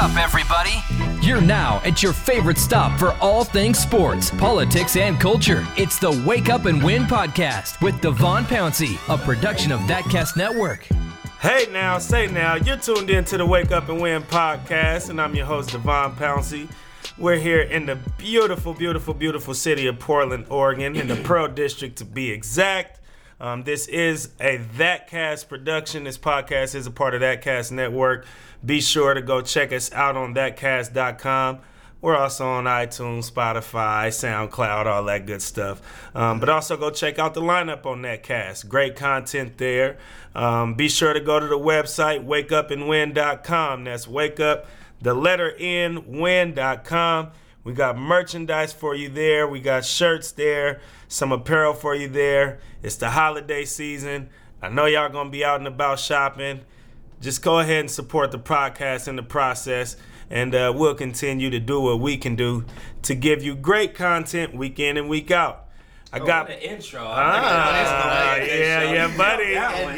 up, everybody. You're now at your favorite stop for all things sports, politics, and culture. It's the Wake Up and Win podcast with Devon Pouncey, a production of ThatCast Network. Hey now, say now, you're tuned in to the Wake Up and Win podcast, and I'm your host, Devon Pouncey. We're here in the beautiful, beautiful, beautiful city of Portland, Oregon, in the Pearl District to be exact. Um, this is a ThatCast production. This podcast is a part of ThatCast Network. Be sure to go check us out on thatcast.com. We're also on iTunes, Spotify, SoundCloud, all that good stuff. Um, but also go check out the lineup on ThatCast. Great content there. Um, be sure to go to the website, wakeupandwin.com. That's wake up, the letter N, win.com. We got merchandise for you there. We got shirts there, some apparel for you there. It's the holiday season. I know y'all gonna be out and about shopping. Just go ahead and support the podcast in the process, and uh, we'll continue to do what we can do to give you great content week in and week out. I Oh, got the an intro. Ah, yeah, yeah, buddy.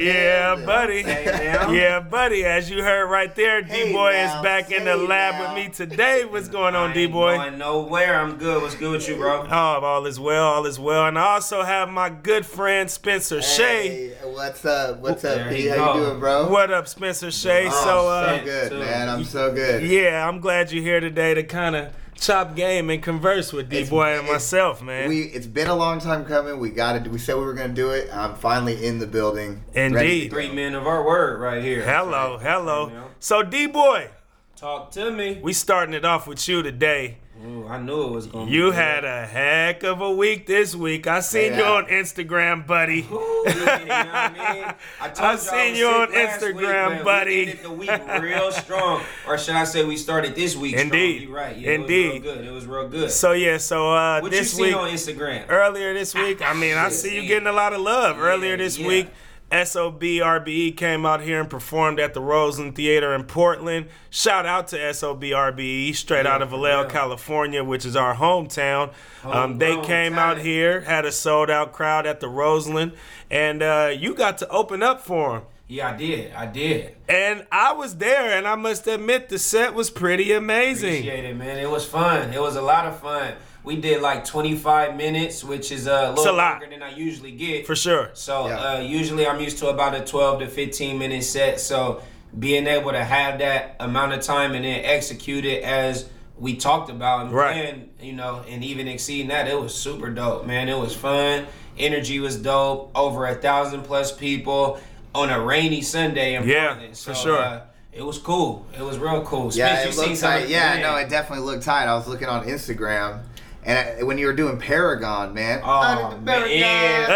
Yeah, buddy. Yeah, buddy. As you heard right there, Hey D Boy is back in the lab now. with me today. What's going on, I D ain't Boy? Going nowhere. I'm good. What's good with you, bro? Oh, all is well, all is well. And I also have my good friend Spencer Shea. Hey, what's up? What's up, There B? you How you doing, bro? What up, Spencer Shea? Oh, so, so uh, good, so- man. I'm so good. yeah, I'm glad you're here today to kind of chop game and converse with D Boy and myself, man. We it's been a long time coming. We got it. We said we were gonna do it. I'm finally in the building. ready Indeed. Three men of our word right here. hello, hello. You know? So, D Boy, Talk to me. we starting it off with you today. Ooh, I knew it was gonna. be You good. had a heck of a week this week. I seen you on Instagram, buddy. Ooh, you know I mean? I seen you on last week, Instagram, buddy. We the week real strong, or should I say we started this week? Indeed. strong. You right. Yeah, Indeed. It was real good. It was real good. So yeah, so uh, what you this seen week, on Instagram? earlier this week, I mean, I see you getting a lot of love. Yeah, earlier this yeah. week, SOB RBE E came out here and performed at the Roseland Theater in Portland. Shout out to SOB RBE, E, straight Yeah, out of Vallejo, real. California, which is our hometown. Um, they came out here, had a sold out crowd at the Roseland, and uh, you got to open up for them. Yeah, I did. I did. And I was there, and I must admit the set was pretty amazing. Appreciate it, man. It was fun. It was a lot of fun. We did like 25 minutes, which is a It's a little lot. longer than I usually get. For sure. So Yeah. uh, usually I'm used to about a 12 to 15 minute set. So being able to have that amount of time and then execute it as we talked about and Right. planned, you know, and even exceeding that, it was super dope, man. It was fun. Energy was dope. Over a thousand plus people on a rainy Sunday in Yeah, Portland. for sure. Uh, it was cool. It was real cool. Yeah, Spence, it you looked some tight. Yeah, no, it definitely looked tight. I was looking on Instagram, and I, when you were doing Paragon, man. Oh, oh I did the man, yeah,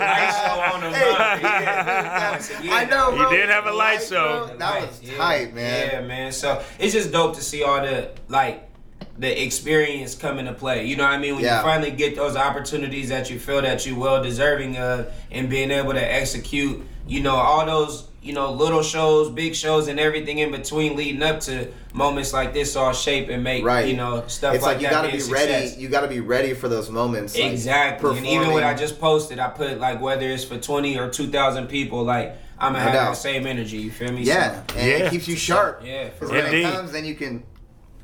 Light show on Hey, yeah, Yeah. I know, You bro. did have a The light show. That Right, was yeah. tight, man. Yeah, man. So it's just dope to see all the like the experience come into play. You know what I mean? When Yeah. you finally get those opportunities that you feel that you well deserving of and being able to execute, you know, all those, you know, little shows, big shows and everything in between leading up to moments like this all shape and make Right. you know, stuff like that. It's like, you that gotta be be ready. success. You gotta be ready for those moments. like, Exactly. And even what I just posted, I put like whether it's for twenty or two thousand people, like I'm gonna No have doubt. that same energy. You feel me? Yeah, So, and Yeah. it keeps you sharp. yeah. For real. when Indeed. it comes, then you can.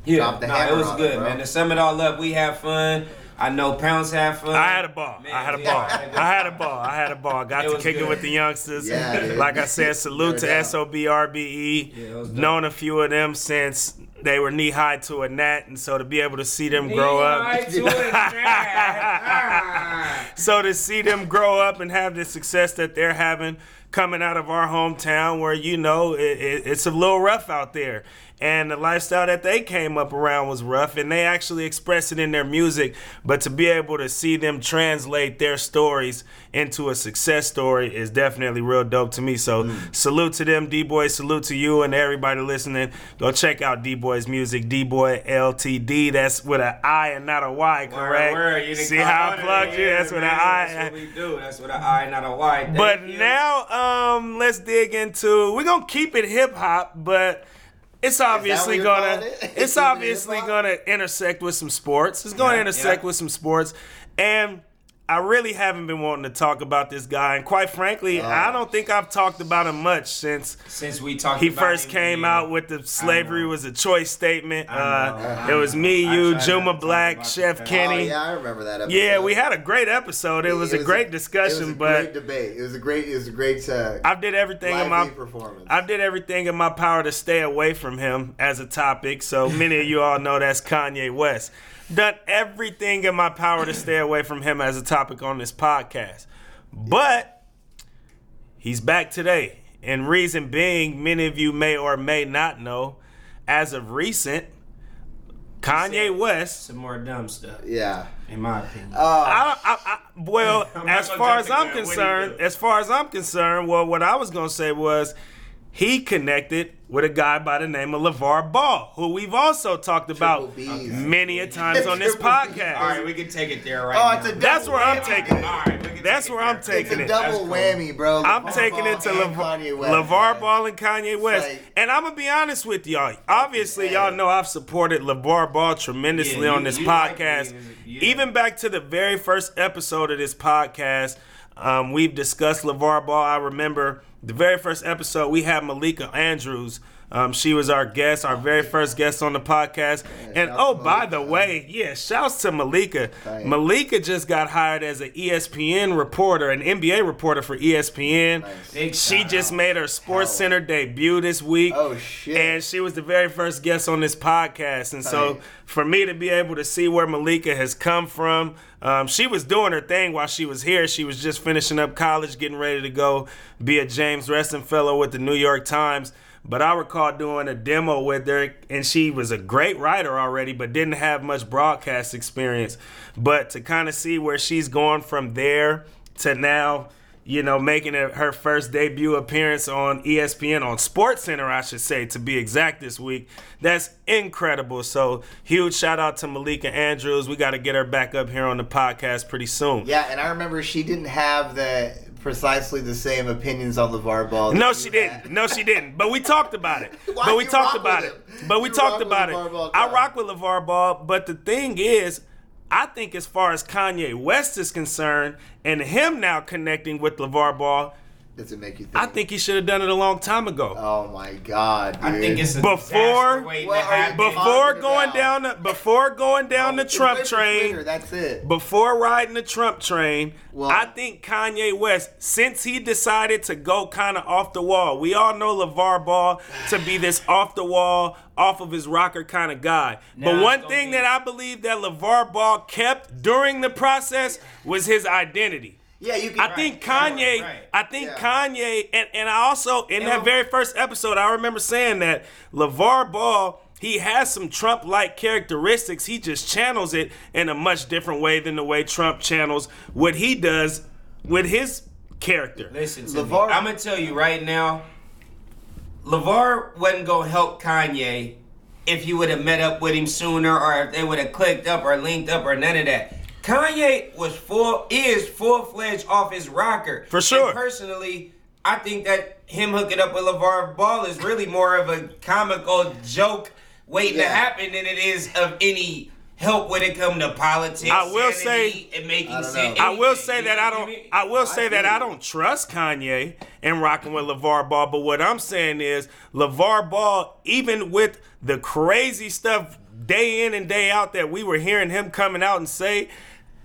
Yeah, Drop the nah, hammer it was on it, good, bro. man. To sum it all up, we had fun. I know Pounds had fun. I had a ball. Man, I had a ball. I had a good I had a ball. I had a ball. Got to was kick it with the youngsters. Yeah, like I said, salute to doubt. SOB RBE. Yeah, it was dope. E. Known a few of them since they were knee high to a gnat, and so to be able to see them grow up. Right to it, man. Ah. So to see them grow up and have the success that they're having coming out of our hometown, where you know it, it, it's a little rough out there, and the lifestyle that they came up around was rough, and they actually express it in their music. But to be able to see them translate their stories into a success story is definitely real dope to me. So salute to them, D Boy. Salute to you and everybody listening. Go check out D Boy's music, D Boy LTD. That's with an I and not a Y, correct? Word, word. See how I plugged you? That's with an I. That's what we do. That's with an I, not a Y. Thank But you. now, um, let's dig into. We're gonna keep it hip hop, but it's obviously gonna. it? It's obviously gonna intersect with some sports. It's gonna Yeah, intersect yeah. with some sports, and I really haven't been wanting to talk about this guy, and quite frankly, I don't think I've talked about him much since Since we talked he first came being- out with the slavery was a choice statement. Uh, it was me, you, tried not to Juma Black, Chef. Kenny. Oh yeah, I remember that episode. Yeah, we had a great episode. It was a great discussion, it was a but great debate. It was a great. It was a great. Uh, I did everything in my performance. I did everything in my power to stay away from him as a topic. So many of you all know that's Kanye West. Done everything in my power to stay away from him as a topic on this podcast. But he's back today. And reason being, many of you may or may not know, as of recent, Kanye West Some more dumb stuff, yeah. in my opinion. Uh, I, I, I, well, as far as I'm gun. What do you concerned, as far as I'm concerned, well, what I was gonna say was he connected with a guy by the name of LeVar Ball, who we've also talked about B's. many a times on this podcast. All right, we can take it there right Oh, now. it's a That's double where I'm taking it. All right, we can That's take it where I'm there. taking It's a it. double cool. whammy, bro. I'm LeVar taking it to LeVar, West, LeVar. Ball and Kanye West. like- and I'm going to be honest with y'all. Obviously, y'all know I've supported LeVar Ball tremendously Yeah, on this you like podcast. yeah. Even back to the very first episode of this podcast, um, we've discussed LeVar Ball. I remember the very first episode, we had Malika Andrews. Um, she was our guest, our very first guest on the podcast. and oh, by the way, yeah, shouts to Malika. Malika just got hired as an ESPN reporter, an NBA reporter for ESPN. Nice. She just made her Sports Hell. Center debut this week. Oh, shit. And she was the very first guest on this podcast. And so for me to be able to see where Malika has come from, um, she was doing her thing while she was here. She was just finishing up college, getting ready to go be a James Reston Fellow with the New York Times. But I recall doing a demo with her, and she was a great writer already, but didn't have much broadcast experience. But to kind of see where she's going from there to now, you know, making her first debut appearance on ESPN on Sports Center, I should say, to be exact, this week. That's incredible. So huge shout out to Malika Andrews. We got to get her back up here on the podcast pretty soon. Yeah, and I remember she didn't have the precisely the same opinions on LeVar Ball. No, she had. didn't. No, she didn't. But we talked about it. But we talked about it. But we You talked about it. I rock with LeVar Ball. But the thing is, I think as far as Kanye West is concerned, and him now connecting with LeVar Ball, Does it make you think? I think he should have done it a long time ago. Oh my God, dude. I think it's a Before- disaster waiting What to are you happen. Before going about? down the before going down oh, the Trump train, Twitter, That's it. before riding the Trump train, Well- I think Kanye West, since he decided to go kind of off the wall, we all know LeVar Ball to be this off the wall, off of his rocker kind of guy. Now but one thing be- that I believe that LeVar Ball kept during the process was his identity. Yeah, you can. I think Kanye, right. I think Yeah. Kanye, and, and I also, in that Yeah. very first episode, I remember saying that LeVar Ball, he has some Trump like characteristics. He just channels it in a much different way than the way Trump channels what he does with his character. Listen to LeVar- me. I'm gonna tell you right now. LeVar wasn't gonna help Kanye if he would have met up with him sooner, or if they would have clicked up or linked up, or none of that. Kanye was full is full fledged off his rocker. For sure. And personally, I think that him hooking up with LeVar Ball is really more of a comical joke waiting to happen than it is of any help when it come to politics. I will say- and making I don't sense. I will say that I don't. I will say that I don't trust Kanye and rocking with LeVar Ball. But what I'm saying is LeVar Ball, even with the crazy stuff day in and day out that we were hearing him coming out and say,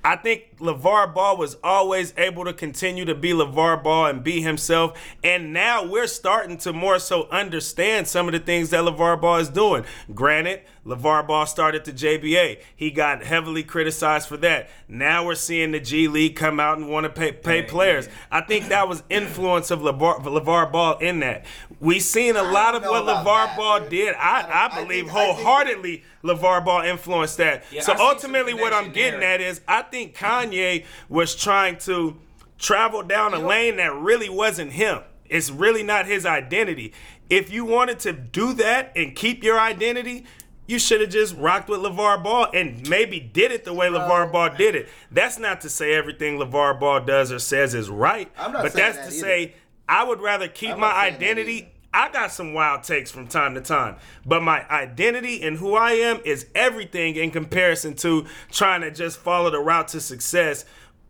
I think LeVar Ball was always able to continue to be LeVar Ball and be himself. And now we're starting to more so understand some of the things that LeVar Ball is doing. Granted, LeVar Ball started the JBA. He got heavily criticized for that. Now we're seeing the G League come out and want to pay, pay players. I think that was influence of LeVar, LeVar Ball in that. We've seen a lot of what about LeVar that, Ball dude. did. I I, don't- I I believe I think- wholeheartedly LeVar Ball influenced that. Yeah, so I ultimately, what I'm getting there. at is I think Kanye was trying to travel down a lane that really wasn't him. It's really not his identity. If you wanted to do that and keep your identity, you should have just rocked with LeVar Ball and maybe did it the way LeVar Ball did it. That's not to say everything LeVar Ball does or says is right. I'm not but saying that's that to either. say I would rather keep my that identity. I got some wild takes from time to time, but my identity and who I am is everything in comparison to trying to just follow the route to success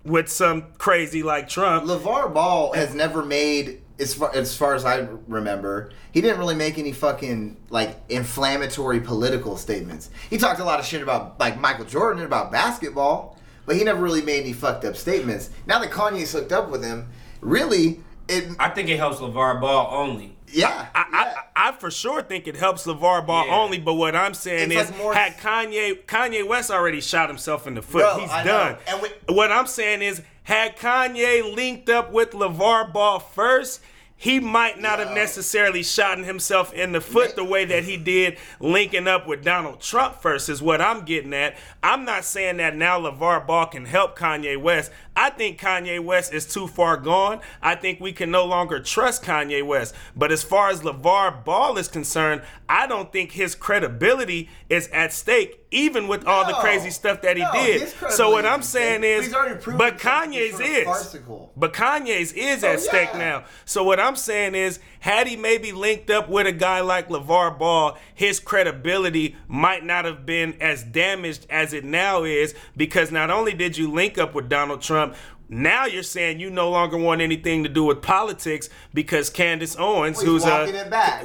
with some crazy like Trump. LeVar Ball has never made, as far, as far as I remember, he didn't really make any fucking like inflammatory political statements. He talked a lot of shit about like Michael Jordan and about basketball, but he never really made any fucked up statements. Now that Kanye's hooked up with him, really, it I think it helps LeVar Ball only. yeah. I, yeah. I, I for sure think it helps LeVar Ball Yeah. only, but what I'm saying It's is, like more- had Kanye Kanye West already shot himself in the foot, Bro, he's I done. And we- what I'm saying is, had Kanye linked up with LeVar Ball first, he might not have necessarily shot himself in the foot the way that he did linking up with Donald Trump first, is what I'm getting at. I'm not saying that now LeVar Ball can help Kanye West. I think Kanye West is too far gone. I think we can no longer trust Kanye West. But as far as LeVar Ball is concerned, I don't think his credibility is at stake, even with all the crazy stuff that he No, did. So what I'm saying is, He's already proven but Kanye's is. But Kanye's is Oh, at stake now. So what I'm saying is, had he maybe linked up with a guy like LeVar Ball, his credibility might not have been as damaged as it now is because not only did you link up with Donald Trump, now you're saying you no longer want anything to do with politics because Candace Owens, Well, who's a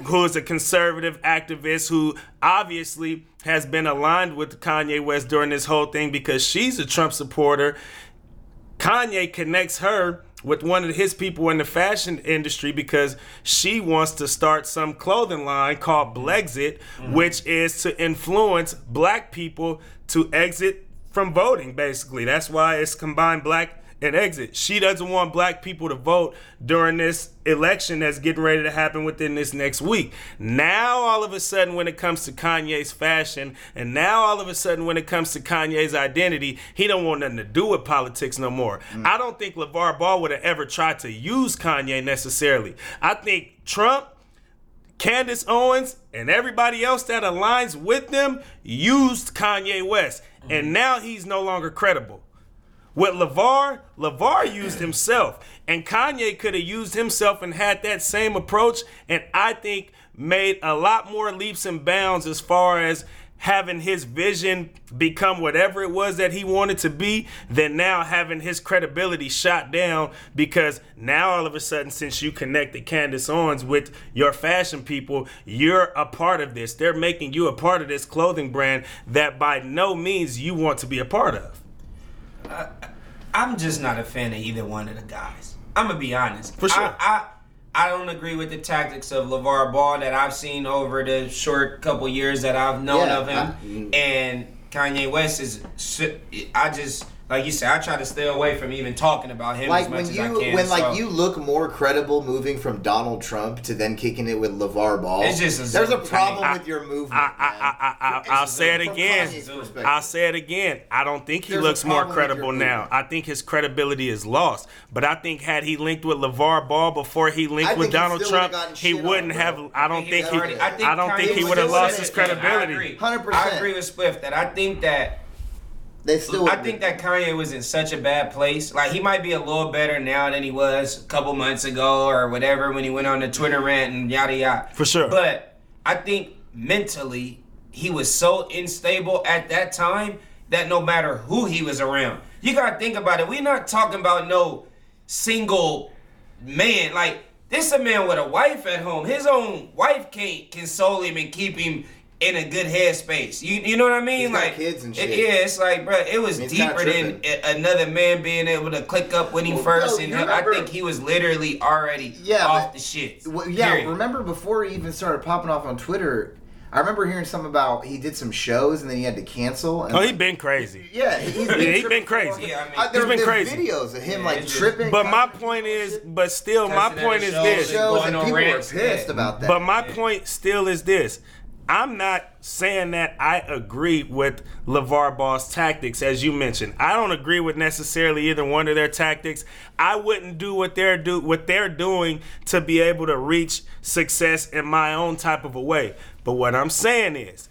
who's a conservative activist who obviously has been aligned with Kanye West during this whole thing because she's a Trump supporter. Kanye connects her with one of his people in the fashion industry because she wants to start some clothing line called Blexit, mm-hmm. which is to influence black people to exit from voting, basically. That's why it's combined black and exit. She doesn't want black people to vote during this election that's getting ready to happen within this next week. Now, all of a sudden, when it comes to Kanye's fashion, and now all of a sudden, when it comes to Kanye's identity, he don't want nothing to do with politics no more. Mm. I don't think LeVar Ball would have ever tried to use Kanye necessarily. I think Trump Candace Owens and everybody else that aligns with them used Kanye West, and mm. now he's no longer credible. With LeVar, LeVar used himself, and Kanye could have used himself and had that same approach, and I think made a lot more leaps and bounds as far as having his vision become whatever it was that he wanted to be than now having his credibility shot down because now all of a sudden since you connected Candace Owens with your fashion people you're a part of this. They're making you a part of this clothing brand that by no means you want to be a part of I'm just not a fan of either one of the guys. I'm gonna be honest. For sure. I, I I don't agree with the tactics of LeVar Ball that I've seen over the short couple years that I've known Yeah, of him. I- and Kanye West is. I just like you said. I try to stay away from even talking about him like as much when as you I can. when like you look more credible moving from Donald Trump to then kicking it with LeVar Ball. It's just a there's a problem I- with your movement. I, I, I, I, I, I'll say it again. I'll say it again. I don't think he There's looks more problem with your credible now. I think his credibility is lost. But I think had he linked with LeVar Ball before he linked with Donald Trump, he wouldn't bro. have. I don't think he. I don't think he would have lost his credibility. I agree. 100%. I agree with Swift that I think that they still. I think that Kanye was in such a bad place. Like he might be a little better now than he was a couple months ago or whatever when he went on the Twitter rant and yada yada. For sure. But I think mentally he was so unstable at that time that no matter who he was around, you gotta think about it. We're not talking about no single man. Like this a man with a wife at home. His own wife can't console him and keep him in a good headspace. You you know what I mean? He's got like kids and it- yeah, it's like, bro, it was He's deeper than another man being able to click up with him Well, first. yo, and you him, I think he was literally already Yeah, off but- the shit. Well, yeah, Period. remember before he even started popping off on Twitter, I remember hearing something about he did some shows and then he had to cancel. And Oh, he's been crazy. yeah, he's been, Yeah, he tripping been crazy. a. Yeah, I mean- Uh, there, He's been there crazy. videos of him Yeah, like tripping. But my point is, shit. but still, my point is this. shows and people were pissed yeah. about that. But my point still is this. I'm not saying that I agree with LeVar Ball's tactics, as you mentioned. I don't agree with necessarily either one of their tactics. I wouldn't do what they're do what they're doing to be able to reach success in my own type of a way. But what I'm saying is,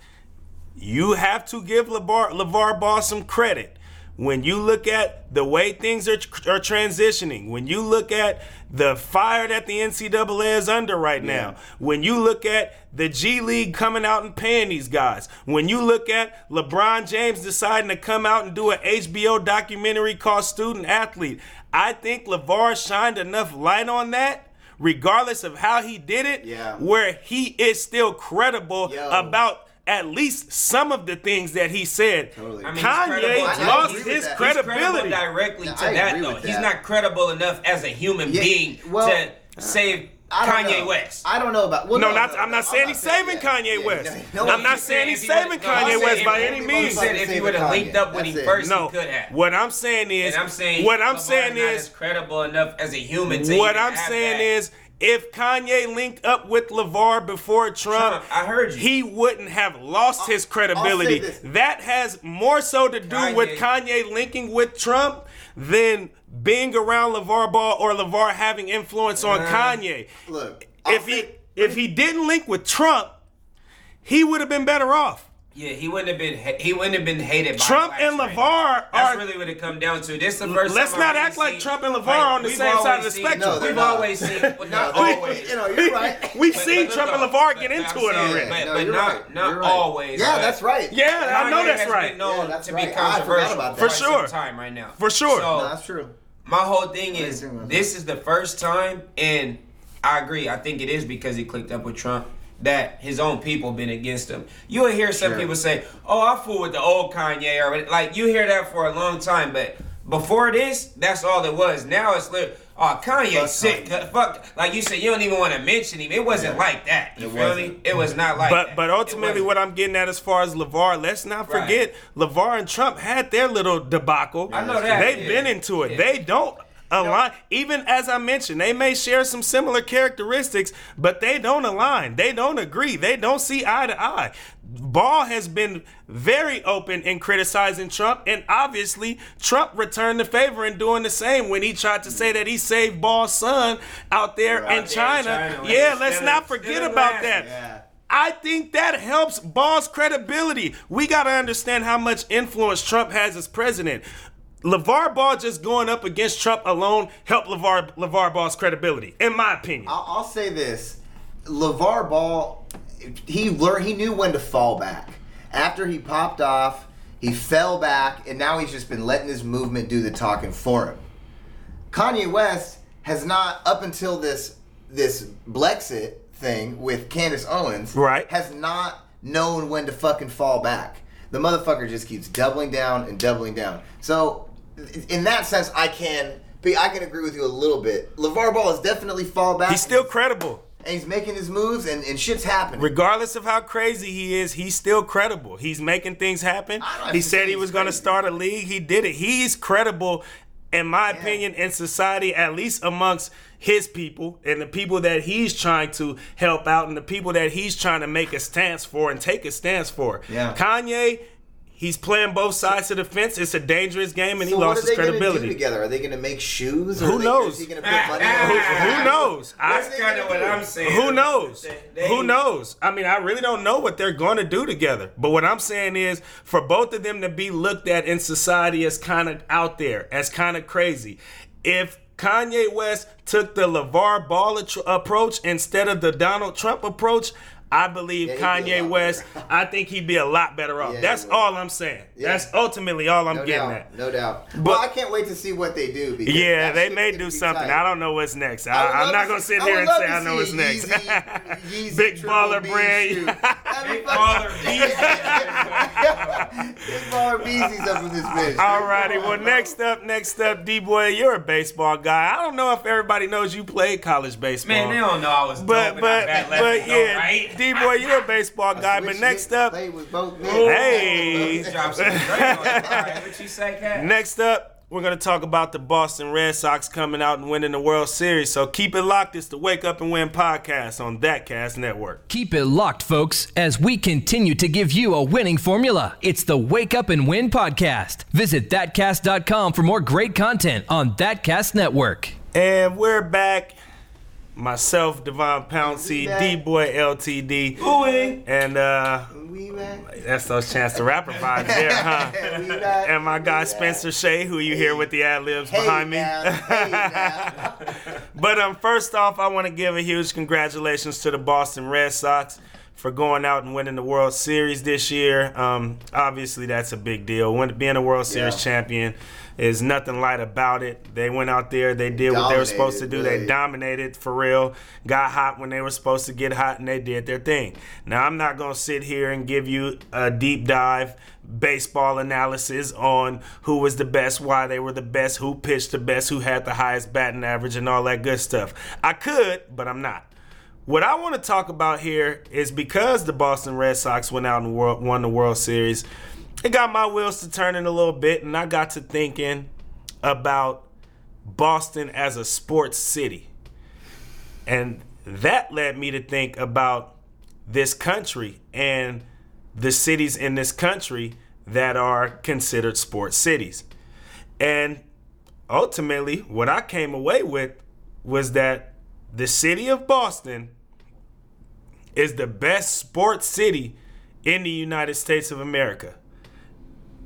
you have to give LeVar, LeVar Ball some credit. When you look at the way things are, are transitioning, when you look at the fire that the NCAA is under right now, when you look at the G League coming out and paying these guys, when you look at LeBron James deciding to come out and do an HBO documentary called Student Athlete, I think LeVar shined enough light on that. Regardless of how he did it, Yeah. where he is still credible Yo. about at least some of the things that he said. Totally. I mean. Kanye I- I lost his that. He's credibility. directly Yeah, to I that agree though. with He's not credible enough as a human Yeah, being well, to uh, save Kanye know. West. I don't know about. Well, No, no, not, no, I'm not no, saying he's saving yeah. Kanye Yeah, West. no, no, I'm not saying he's saving no, Kanye West if by any means. I'm if he would have linked up when he That's it. first, No, he could have. what I'm saying is, And I'm saying what I'm saying not is, as credible enough as a human. To what I'm saying that. is, if Kanye linked up with LeVar before Trump, Trump, I heard you. he wouldn't have lost his I'll credibility. That has more so to do Kanye- with Kanye linking with Trump than being around LeVar Ball or LeVar having influence on Uh, Kanye. Look, I'll if he say- if he didn't link with Trump, he would have been better off. Yeah, he wouldn't have been. He wouldn't have been hated by Trump blacks and right LeVar now. That's are- really what it come down to. This is the first. Let's time not act like seen- Trump and LeVar like, are on the same side of the seen- spectrum. No, we've not. always seen. well, not No, always. you know, you're right. We've But- seen but Trump look, and though, LeVar get into it already. But, No, but you're not right. not You're right. always. Yeah, that's right. Yeah, I know that's right. Been known Yeah, that's to be I controversial about for that. For sure. time right now. For sure. So, that's true. my whole thing is this is the first time, and I agree. I think it is because he clicked up with Trump that his own people been against him. You'll hear some Sure. people say, "Oh, I fool with the old Kanye," or like you hear that for a long time, but. Before this, that's all it was. Now it's like, oh, Kanye Fuck sick. Kanye. Fuck, like you said, you don't even want to mention him. It wasn't like that. You It feel me? wasn't. It was not like But that. but ultimately, what I'm getting at as far as LeVar, let's not Right. forget LeVar and Trump had their little debacle. I know that, they've yeah. been into it. Yeah. They don't align. Even as I mentioned, they may share some similar characteristics, but they don't align. They don't agree. They don't see eye to eye. Ball has been very open in criticizing Trump, and obviously Trump returned the favor in doing the same when he tried to say that he saved Ball's son out there in Out there in China. China, Yeah, let's still- not forget about that. Yeah. I think that helps Ball's credibility. We got to understand how much influence Trump has as president. LeVar Ball just going up against Trump alone helped LeVar, LeVar Ball's credibility, in my opinion. I'll, I'll say this: LeVar Ball, he learned, he knew when to fall back. After he popped off, he fell back, and now he's just been letting his movement do the talking for him. Kanye West has not, up until this this Blexit thing with Candace Owens, Right. has not known when to fucking fall back. The motherfucker just keeps doubling down and doubling down. So, in that sense, I can. be- I can agree with you a little bit. LeVar Ball is definitely fall back. He's still credible. and he's making his moves and, and shit's happening. Regardless of how crazy he is, he's still credible. He's making things happen. I don't have He said he was going to start a league. He did it. He's credible, in my opinion, in society, at least amongst his people and the people that he's trying to help out and the people that he's trying to make a stance for and take a stance for. Yeah. Kanye, he's playing both sides of the fence. It's a dangerous game, and so he what lost are his they gonna do credibility. together? Are they going to make shoes? Or Who are they, knows? Is he going to put money? Who, on who knows? That's kind of what I'm saying. Who knows? They- Who knows? I mean, I really don't know what they're going to do together. But what I'm saying is, for both of them to be looked at in society as kind of out there, as kind of crazy, if Kanye West took the LeVar Ball attr- approach instead of the Donald Trump approach, I believe Yeah, he'd be Kanye West. I think he'd be a lot better off. Yeah, That's all I'm saying. Yeah. That's ultimately all I'm No getting doubt, at. no doubt. But- well, I can't wait to see what they do. Because Yeah, they may do something. tight. I don't know what's next. I, I I'm not gonna see- sit I here and say I know what's a next. Yeezy- Yeezy Big Triple baller B brand. shoe. That'd be Big fucking- baller Big baller Beezy's up in this bitch. Alrighty, well next up, next up, D boy, you're a baseball guy. I don't know if everybody knows you played college baseball. Man, they don't know I was but dope but and but yeah, go right. D boy, you're a baseball guy. But next it, up, play with both men. Hey. Drop some Drake on it. All right, what you say, Cat? next up, we're gonna talk about the Boston Red Sox coming out and winning the World Series. So keep it locked. It's the Wake Up and Win podcast on ThatCast Network. Keep it locked, folks, as we continue to give you a winning formula. It's the Wake Up and Win podcast. Visit thatcast.com for more great content on ThatCast Network. And we're back. Myself, Devon Pouncey, back. D Boy LTD, Ooh-wee. and uh, that's those Chance the Rapper vibes there, huh? And my guy Spencer Shea, who you hear with the ad libs Hey behind me. now, hey now. But um, first off, I want to give a huge congratulations to the Boston Red Sox for going out and winning the World Series this year. Um, obviously, that's a big deal. When, being a World Series Yeah. champion is nothing light about it. They went out there, they did what they were supposed to do. Dominated, They dominated for real, got hot when they were supposed to get hot, and they did their thing. Now, I'm not going to sit here and give you a deep dive baseball analysis on who was the best, why they were the best, who pitched the best, who had the highest batting average, and all that good stuff. I could, but I'm not. What I want to talk about here is because the Boston Red Sox went out and won the World Series, it got my wheels to turning a little bit, and I got to thinking about Boston as a sports city. And that led me to think about this country and the cities in this country that are considered sports cities. And ultimately, what I came away with was that the city of Boston is the best sports city in the United States of America.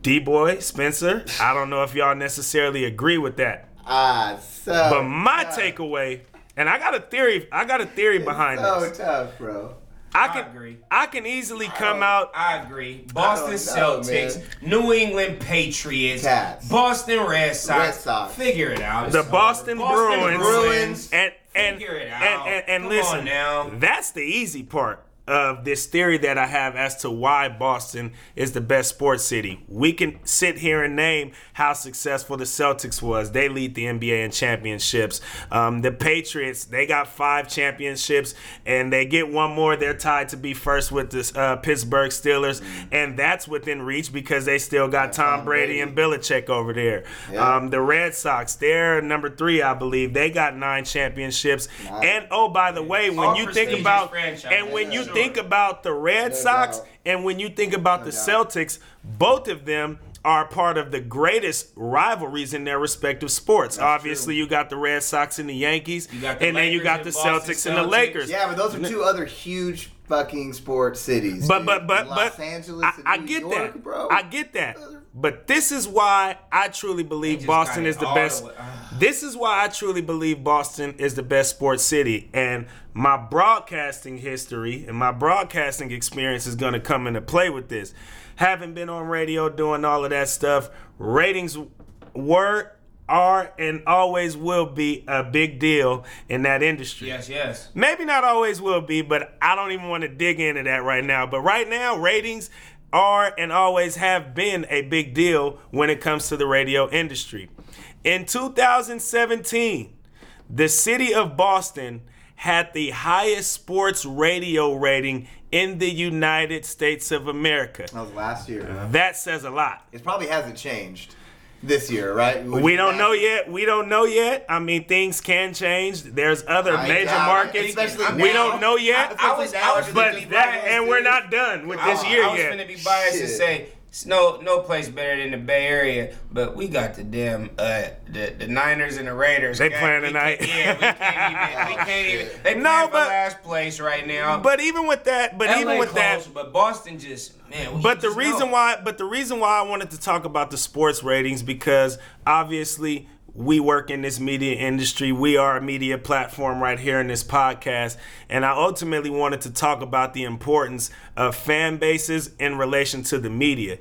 D Boy, Spencer, I don't know if y'all necessarily agree with that. Ah, so. But my tough. takeaway, and I got a theory, I got a theory behind so this. tough, bro. I I can agree. I can easily come out I agree. Boston know, Celtics, man. New England Patriots, Cats. Boston Red Sox. Red Sox. Figure it out. the It's Boston, over. Bruins, Bruins. and and and, out. and, and listen, now. that's the easy part of this theory that I have as to why Boston is the best sports city. We can sit here and name how successful the Celtics was. They lead the NBA in championships. Um, the Patriots, they got five championships, and they get one more. They're tied to be first with the uh, Pittsburgh Steelers, and that's within reach because they still got Tom, Tom Brady, Brady. and Belichick over there. Yeah. Um, the Red Sox, they're number three, I believe. They got nine championships. Nine. And oh, by the way, when All you think about franchises, and when you sure. Think about the Red No Sox doubt. and when you think about the doubt. Celtics, both of them are part of the greatest rivalries in their respective sports. Obviously, you got the Red Sox and the Yankees, the and then you got the Boston Celtics and the Lakers. Yeah, but those are two other huge fucking sports cities. But dude. but but Los but Angeles I, and I get York, that, bro. I get that. But this is why I truly believe Boston is the best. the. This is why I truly believe Boston is the best sports city, and my broadcasting history and my broadcasting experience is going to come into play with this. Having been on radio doing all of that stuff, ratings were. Are and always will be a big deal in that industry. Yes, yes. Maybe not always will be, but I don't even want to dig into that right now. But right now, ratings are and always have been a big deal when it comes to the radio industry. In 2017, the city of Boston had the highest sports radio rating in the United States of America. that was last year. That says a lot. It probably hasn't changed this year, right? We don't know yet. We don't know yet. I mean, things can change. There's other I major doubt markets. especially we now. don't know yet. I was, I was but finna be that, and we're not done with this was, year I was gonna be biased and say it's no no place better than the Bay Area, but we got the damn uh the, the Niners and the Raiders. They God, playing tonight. can't- Yeah, we can't even. We Oh, can't even. They playing No, for but- last place right now. But even with that, but LA even with that, but Boston just man. we But the just reason know. why, but the reason why I wanted to talk about the sports ratings because obviously we work in this media industry. We are a media platform right here in this podcast, and I ultimately wanted to talk about the importance of fan bases in relation to the media.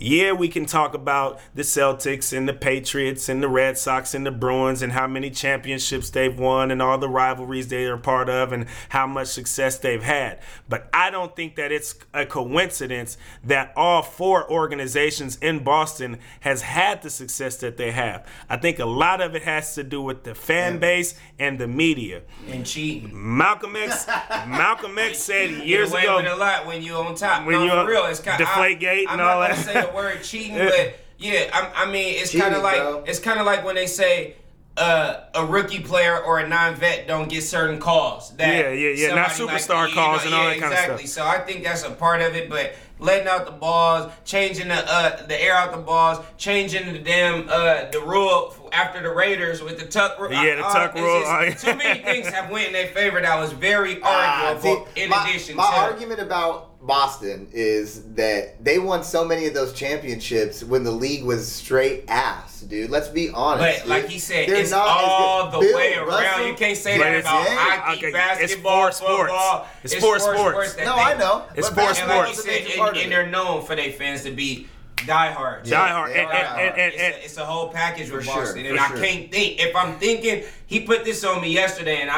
Yeah, we can talk about the Celtics and the Patriots and the Red Sox and the Bruins and how many championships they've won and all the rivalries they are part of and how much success they've had. But I don't think that it's a coincidence that all four organizations in Boston has had the success that they have. I think a lot of it has to do with the fan base and the media. and cheating. Malcolm X Malcolm X said years ago a lot when you on top. When no, you for on real, it's kind Deflategate I, and I'm all that. Gonna the word cheating, but yeah, I, I mean it's kind of like bro. it's kind of like when they say. Uh, a rookie player or a non-vet don't get certain calls. That Yeah, yeah, yeah, not somebody superstar you calls and all that kinda exactly. stuff. So I think that's a part of it, but letting out the balls, changing the uh, the air out the balls, changing the damn uh, the rule after the Raiders with the tuck rule. Yeah, the tuck it's rule. just- too many things have went in their favor that was very Ah, arguable. see, in my, addition my to argument about Boston is that they won so many of those championships when the league was straight ass, dude. Let's be honest. But dude. like he said, They're it's not all good. the Bill way around. Russell- you can't say that about yeah, hockey, okay, it's basketball, four sports. football. It's four four sports. that No, they- I know. It's but four basketball And like sports. you is said, and, and they're known for their fans to be diehard. Yeah. Die hard. And, and, die and, and, it's, a, it's a whole package with For sure, Boston, for and I sure. can't think. If I'm thinking, he put this on me yesterday, and I,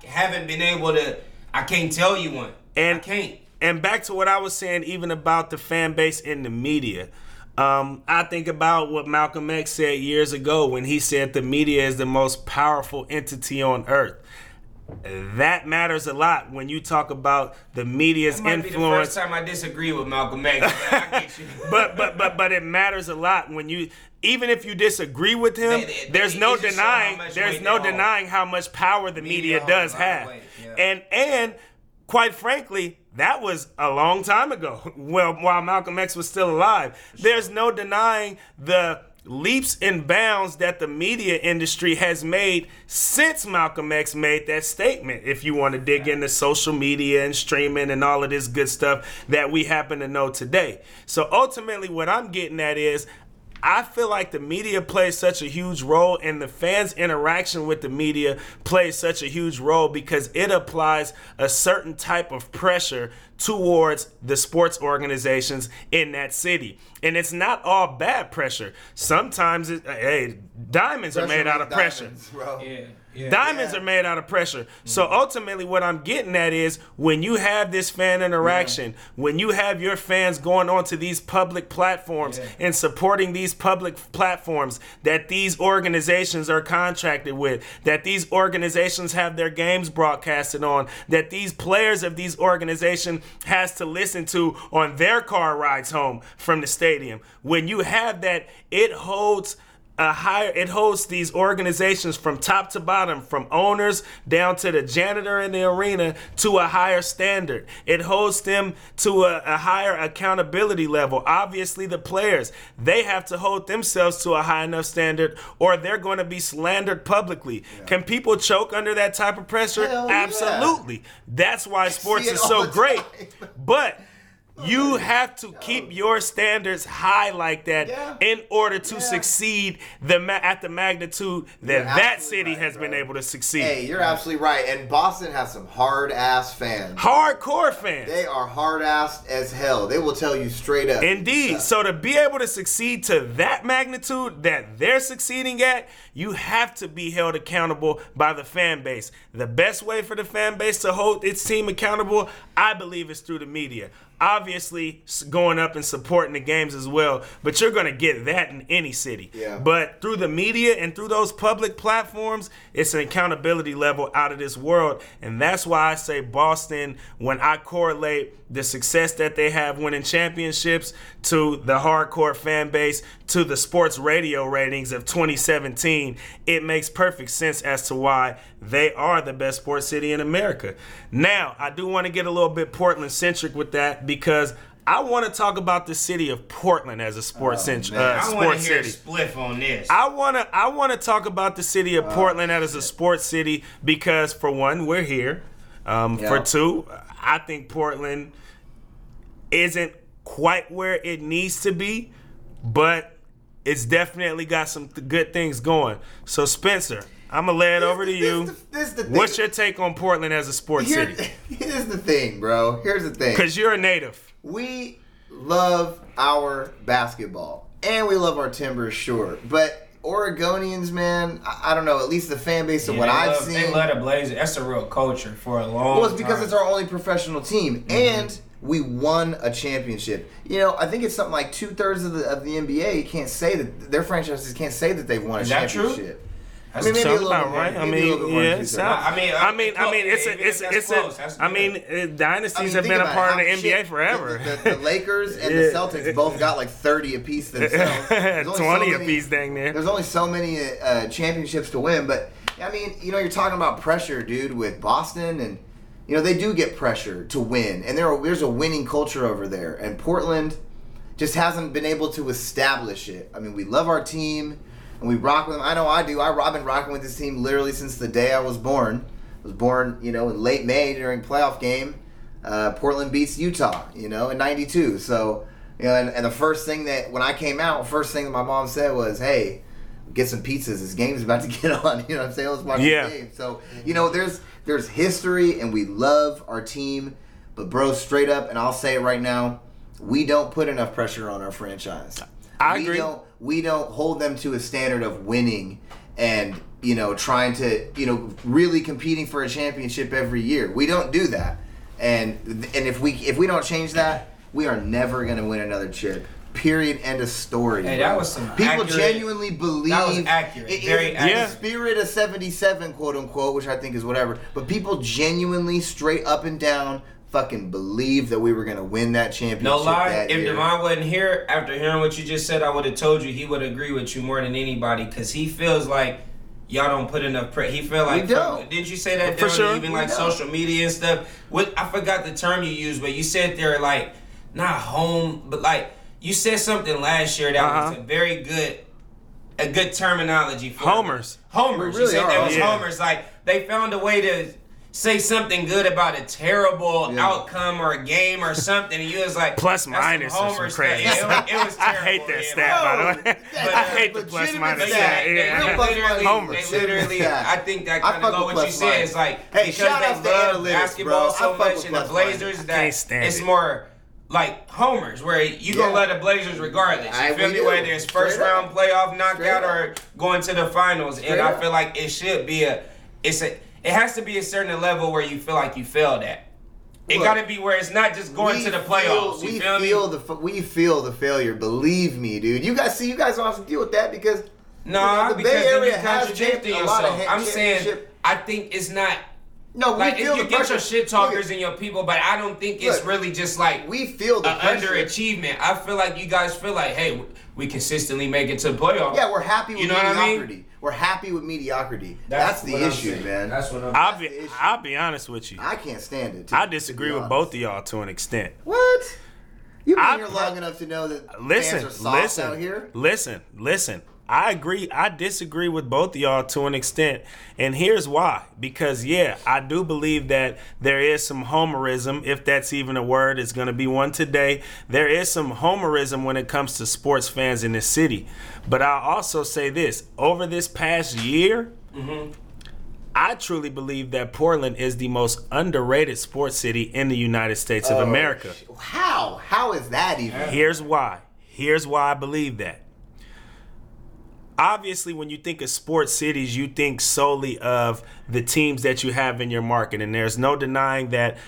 I haven't been able to. I can't tell you one. And- I can't. And back to what I was saying, even about the fan base in the media. Um, I think about what Malcolm X said years ago when he said the media is the most powerful entity on earth. That matters a lot when you talk about the media's That might be the first time I disagree with Malcolm X. but I get you. but but but but it matters a lot when you even if you disagree with him, They- they- there's they- no it just show how denying there's no hold. denying how much power the media, Media does a lot of have. yeah. And and quite frankly, that was a long time ago. Well, while Malcolm X was still alive. There's no denying the leaps and bounds that the media industry has made since Malcolm X made that statement. If you want to dig into social media and streaming and all of this good stuff that we happen to know today. So ultimately, what I'm getting at is I feel like the media plays such a huge role, and the fans' interaction with the media plays such a huge role because it applies a certain type of pressure towards the sports organizations in that city. And it's not all bad pressure. Sometimes, it, hey, diamonds are made out of pressure. Bro. Yeah, yeah. Diamonds Yeah. are made out of pressure. So mm-hmm. ultimately, what I'm getting at is when you have this fan interaction, when you have your fans going onto these public platforms Yeah. and supporting these public platforms that these organizations are contracted with, that these organizations have their games broadcasted on, that these players of these organizations has to listen to on their car rides home from the stadium. When you have that, it holds a higher it holds these organizations from top to bottom from owners down to the janitor in the arena to a higher standard. It holds them to a, a higher accountability level. Obviously the players they have to hold themselves to a high enough standard or they're going to be slandered publicly. Can people choke under that type of pressure? Hell yeah. absolutely. That's why sports is so great. but you have to keep your standards high like that Yeah. in order to Yeah. succeed the ma- at the magnitude that You're that city right, has been able to succeed. Hey, you're absolutely right. And Boston has some hard ass fans. Hardcore fans. They are hard ass as hell. They will tell you straight up. Indeed. So to be able to succeed to that magnitude that they're succeeding at, you have to be held accountable by the fan base. The best way for the fan base to hold its team accountable, I believe, is through the media. Obviously, going up and supporting the games as well, but you're going to get that in any city. Yeah. But through the media and through those public platforms, it's an accountability level out of this world. And that's why I say Boston, when I correlate the success that they have winning championships to the hardcore fan base, to the sports radio ratings of 2017, it makes perfect sense as to why they are the best sports city in America. Now, I do want to get a little bit Portland centric with that because I want to talk about the city of Portland as a sports, centric, man. uh, I want sports to hear a spliff on this. I wanna I wanna talk about the city of Portland as a sports city because for one, we're here. Um, For two, I think Portland isn't quite where it needs to be, but it's definitely got some th- good things going. So Spencer, I'm gonna lay it over to This- you. This, this the thing. What's your take on Portland as a sports Here- city? Here's the thing, bro. Here's the thing. Because you're a native. we love our basketball and we love our Timbers, sure. But Oregonians, man, I, I don't know. At least the fan base of Yeah, what I've love, seen. They love the Blazers. That's a real culture for a long Well, it's because time. it's our only professional team, mm-hmm. and we won a championship. You know, I think it's something like two thirds of the of the NBA can't say that their franchises can't say that they've won a Is that true? championship. I That's mean, maybe a Sounds little about bit more. right. I maybe a mean, little bit more yeah, two it thirds. sounds- I mean, I mean, I mean, it's a, even if it's a, that's it's close, a. that's I good. mean, uh, dynasties I mean, have think been a about part of how the NBA shit- forever. The, the- the Lakers and the Yeah. Celtics both got like 30 apiece themselves. There's only so Twenty many- apiece, dang near. There's only so many uh, championships to win, but I mean, you know, you're talking about pressure, dude, with Boston and. You know, they do get pressure to win, and there are, there's a winning culture over there. And Portland just hasn't been able to establish it. I mean, we love our team, and we rock with them. I know I do. I, I've been rocking with this team literally since the day I was born. I was born, you know, in late May during playoff game. Uh, Portland beats Utah, you know, in '92. So, you know, and, and the first thing that when I came out, first thing that my mom said was, "Hey." Get some pizzas. This game's about to get on. You know what I'm saying? Let's watch Yeah. the game. So you know, there's there's history, and we love our team. But bro, straight up, and I'll say it right now, we don't put enough pressure on our franchise. I we agree. Don't, we don't hold them to a standard of winning and you know trying to you know really competing for a championship every year. We don't do that. And and if we if we don't change that, we are never gonna win another chip. Period. End of story. Hey, that was some people accurate- genuinely believe that was accurate, It- it- very in accurate. the spirit of 77 quote unquote which i think is whatever but people genuinely straight up and down fucking believe that we were gonna win that championship No lie, that if year. Devon wasn't here, after hearing what you just said, I would have told you he would agree with you more than anybody because he feels like y'all don't put enough pre He feel like We don't. didn't you say that For sure. even We like don't. social media and stuff? What I forgot the term you used, but you said they're like not home, but like you said something last year that Uh-huh. was a very good a good terminology for Homers. Homers. We you said that was homers. homers. Like they found a way to say something good about a terrible Yeah. outcome or a game or something, and you was like Plus, that's some minus or some homers crazy stuff. Yeah, it, was, it was I hate that yeah, stat, by the way. But, I hate the minus stat. yeah, stat. they, they, Yeah. they literally, minus. they literally, I think that kind fuck of go what you said. minus. It's like Hey, because shout out they to love analytics, basketball bro. So much with and the plus. Blazers Can't that stand it's it. more like homers, where you gonna let the Blazers regardless. You I- feel me? do. Whether it's first Straight up. round playoff knockout up. or going to the finals, Straight and I feel like it should be a, it's a, it has to be a certain level where you feel like you failed at. It Look, got to be where it's not just going to the feel- playoffs. You we feel feel me? the we feel the failure. Believe me, dude. You guys see, you guys don't have to deal with that because No, you know, the because Bay Area has a lot of ha- I'm saying I think it's not no, we like feel you the get your shit talkers and your people, but I don't think it's Look, really just like we feel the a pressure. underachievement. I feel like you guys feel like, hey, we consistently make it to the playoffs. Yeah, we're happy with You know what I mean? mediocrity. We're happy with mediocrity. That's, the what I'm issue, saying. man. That's what I'm. I'll be. I'll be honest with you. I can't stand it. to- I disagree with both of y'all to an extent. What? You've been I here per- long enough to know that Listen, fans are soft listen, out here. listen, listen. I agree. I disagree with both of y'all to an extent, and here's why. Because yeah, I do believe that there is some homerism, if that's even a word. It's going to be one today. There is some homerism when it comes to sports fans in this city. But I'll also say this: over this past year. I truly believe that Portland is the most underrated sports city in the United States of Oh, America. How? How is that even? Here's why. Here's why I believe that. Obviously, when you think of sports cities, you think solely of the teams that you have in your market. And there's no denying that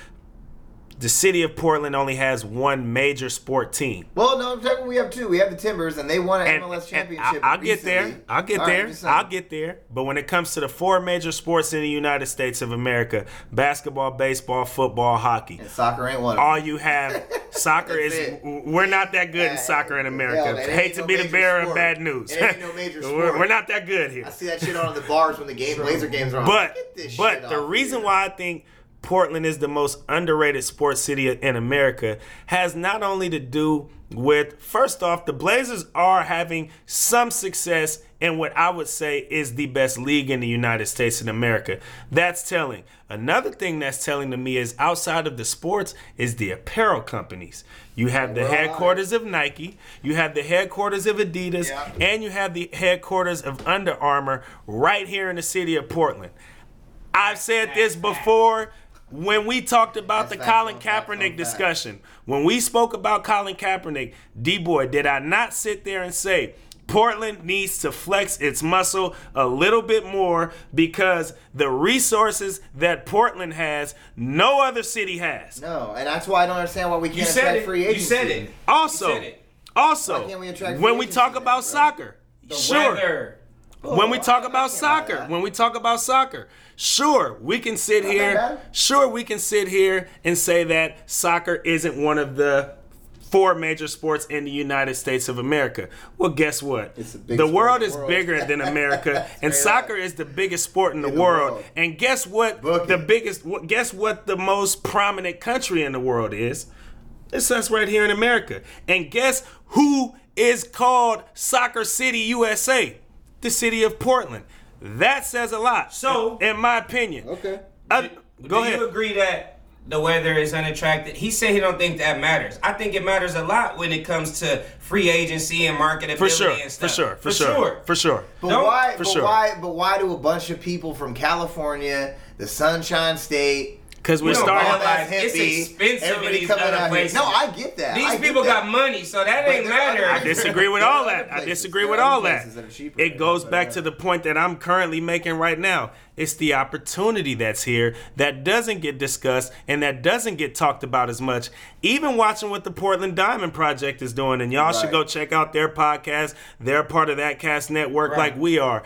the city of Portland only has one major sport team. Well, no, technically we have two. We have the Timbers, and they won an And, MLS championship. I, will get there. I'll get All right, there. saying. I'll get there. But when it comes to the four major sports in the United States of America basketball, baseball, football, hockey And soccer ain't one. all you have soccer is it. we're not that good in soccer in America. ain't Hate to no be the bearer of bad news. It ain't no major we're, we're not that good here. I see that shit on the bars when the game Blazer games are on. But Get this but the reason why I think Portland is the most underrated sports city in America has not only to do with first off the Blazers are having some success in what I would say is the best league in the United States in America. That's telling. Another thing that's telling to me is outside of the sports is the apparel companies. You have the headquarters of Nike, you have the headquarters of Adidas, Yeah. and you have the headquarters of Under Armour right here in the city of Portland. I've said this before when we talked about That's the Colin Kaepernick discussion. When we spoke about Colin Kaepernick, D boy, did I not sit there and say Portland needs to flex its muscle a little bit more because the resources that Portland has, no other city has. No, and that's why I don't understand why we can't You said attract it. free You agency. said it. Also, You said it. also, we when we talk about bro? soccer, The sure. weather. when we talk about soccer, when we talk about soccer, sure, we can sit here, sure, we can sit here and say that soccer isn't one of the four major sports in the United States of America. Well, guess what? It's a big the world is world. bigger than America, and soccer is the biggest sport in the, the world. world. And guess what? Book the it. biggest. Guess what? The most prominent country in the world is. It's us right here in America. And guess who is called Soccer City, USA? The city of Portland. That says a lot. So- in my opinion. Okay. Uh, go Do ahead. you agree that the weather is unattractive? He said he don't think that matters. I think it matters a lot when it comes to free agency and marketability For sure. and For sure. For, sure. For sure. But No, why? for but sure. why? But why do a bunch of people from California, the Sunshine State, Because we're We don't starting. realize Badass it's hippie, expensive in everybody these coming other out here. places. No, I get that. These I get people that. got money, so that But ain't there are other- matter. I disagree with all other that. I disagree with all that. that cheaper It goes that, back but, to the point that I'm currently making right now. It's the opportunity that's here that doesn't get discussed and that doesn't get talked about as much. Even watching what the Portland Diamond Project is doing, and y'all should go check out their podcast. They're part of ThatCast network Right. like we are.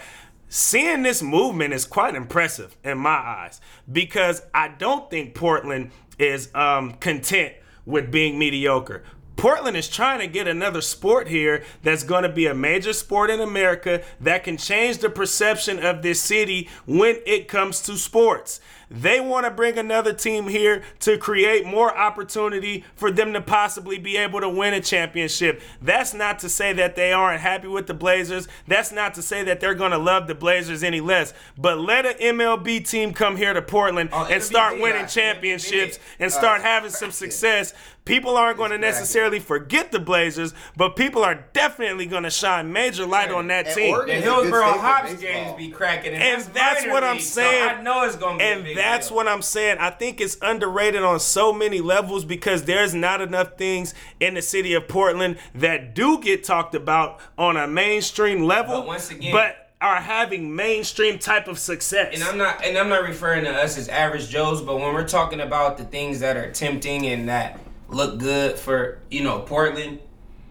Seeing this movement is quite impressive in my eyes because I don't think Portland is um, content with being mediocre. Portland is trying to get another sport here that's going to be a major sport in America that can change the perception of this city when it comes to sports. They want to bring another team here to create more opportunity for them to possibly be able to win a championship. That's not to say that they aren't happy with the Blazers. That's not to say that they're going to love the Blazers any less. But let an MLB team come here to Portland Oh, and it'll start winning championships and start having some success. People aren't going to necessarily forget the Blazers, but people are definitely going to shine major light on that And team. Oregon- The It's a good Hillsboro state for Hops games be cracking, and, And that's, that's what I'm league, so saying. I know it's gonna be a And big that's deal. what I'm saying. I think it's underrated on so many levels because there's not enough things in the city of Portland that do get talked about on a mainstream level, But once again- but are having mainstream type of success. And I'm not and I'm not referring to us as average Joes, but when we're talking about the things that are tempting and that look good for, you know, Portland,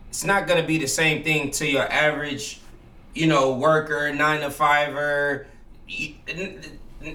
it's not gonna be the same thing to your average, you know, worker, nine to fiver. You-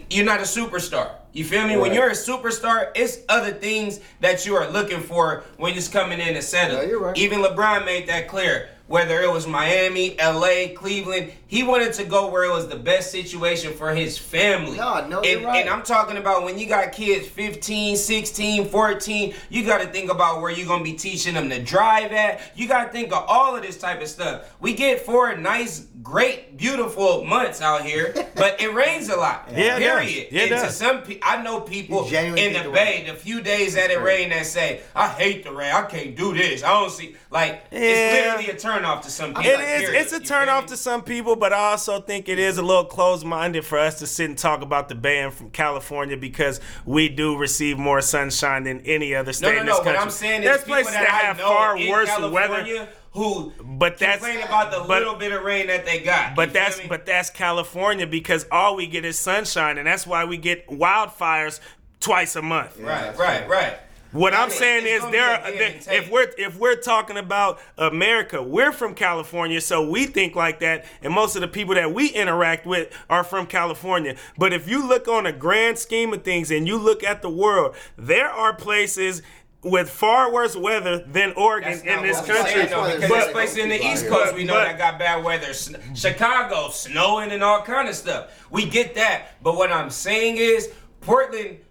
You're not a superstar. You feel me? When you're a superstar, it's other things that you are looking for when it's coming in to settle. Yeah, right. Even LeBron made that clear. Whether it was Miami, LA, Cleveland, he wanted to go where it was the best situation for his family. No, no, you're and, right. and I'm talking about when you got kids 15, 16, 14, you got to think about where you're going to be teaching them to drive at. You got to think of all of this type of stuff. We get four nice, great, beautiful months out here, but it rains a lot. Yeah, period. Yeah, and to some people, I know people in the the Bay, the few days that it rained that say, I hate the rain. I can't do this. I don't see. Like, Yeah. it's literally a turn off to some people. It is. period. It's a You turn off to some people, but I also think it is a little closed minded for us to sit and talk about the band from California because we do receive more sunshine than any other state No, no, in this no. country. What I'm saying There's is people places that, that have far worse California weather. who But that's- complain about the but- little bit of rain that they got. But that's me? but that's California because all we get is sunshine, and that's why we get wildfires twice a month. right, right, right. right. What I I'm mean, saying is there, be a give there if we're if we're talking about America, we're from California, so we think like that, and most of the people that we interact with are from California. But if you look on a grand scheme of things and you look at the world, there are places with far worse weather than Oregon in this country. saying, though, But- because but- there's places in the people out East here. Coast we know But- that got bad weather. Sn- Chicago, snowing and all kind of stuff. We get that. But what I'm saying is, Portland, f-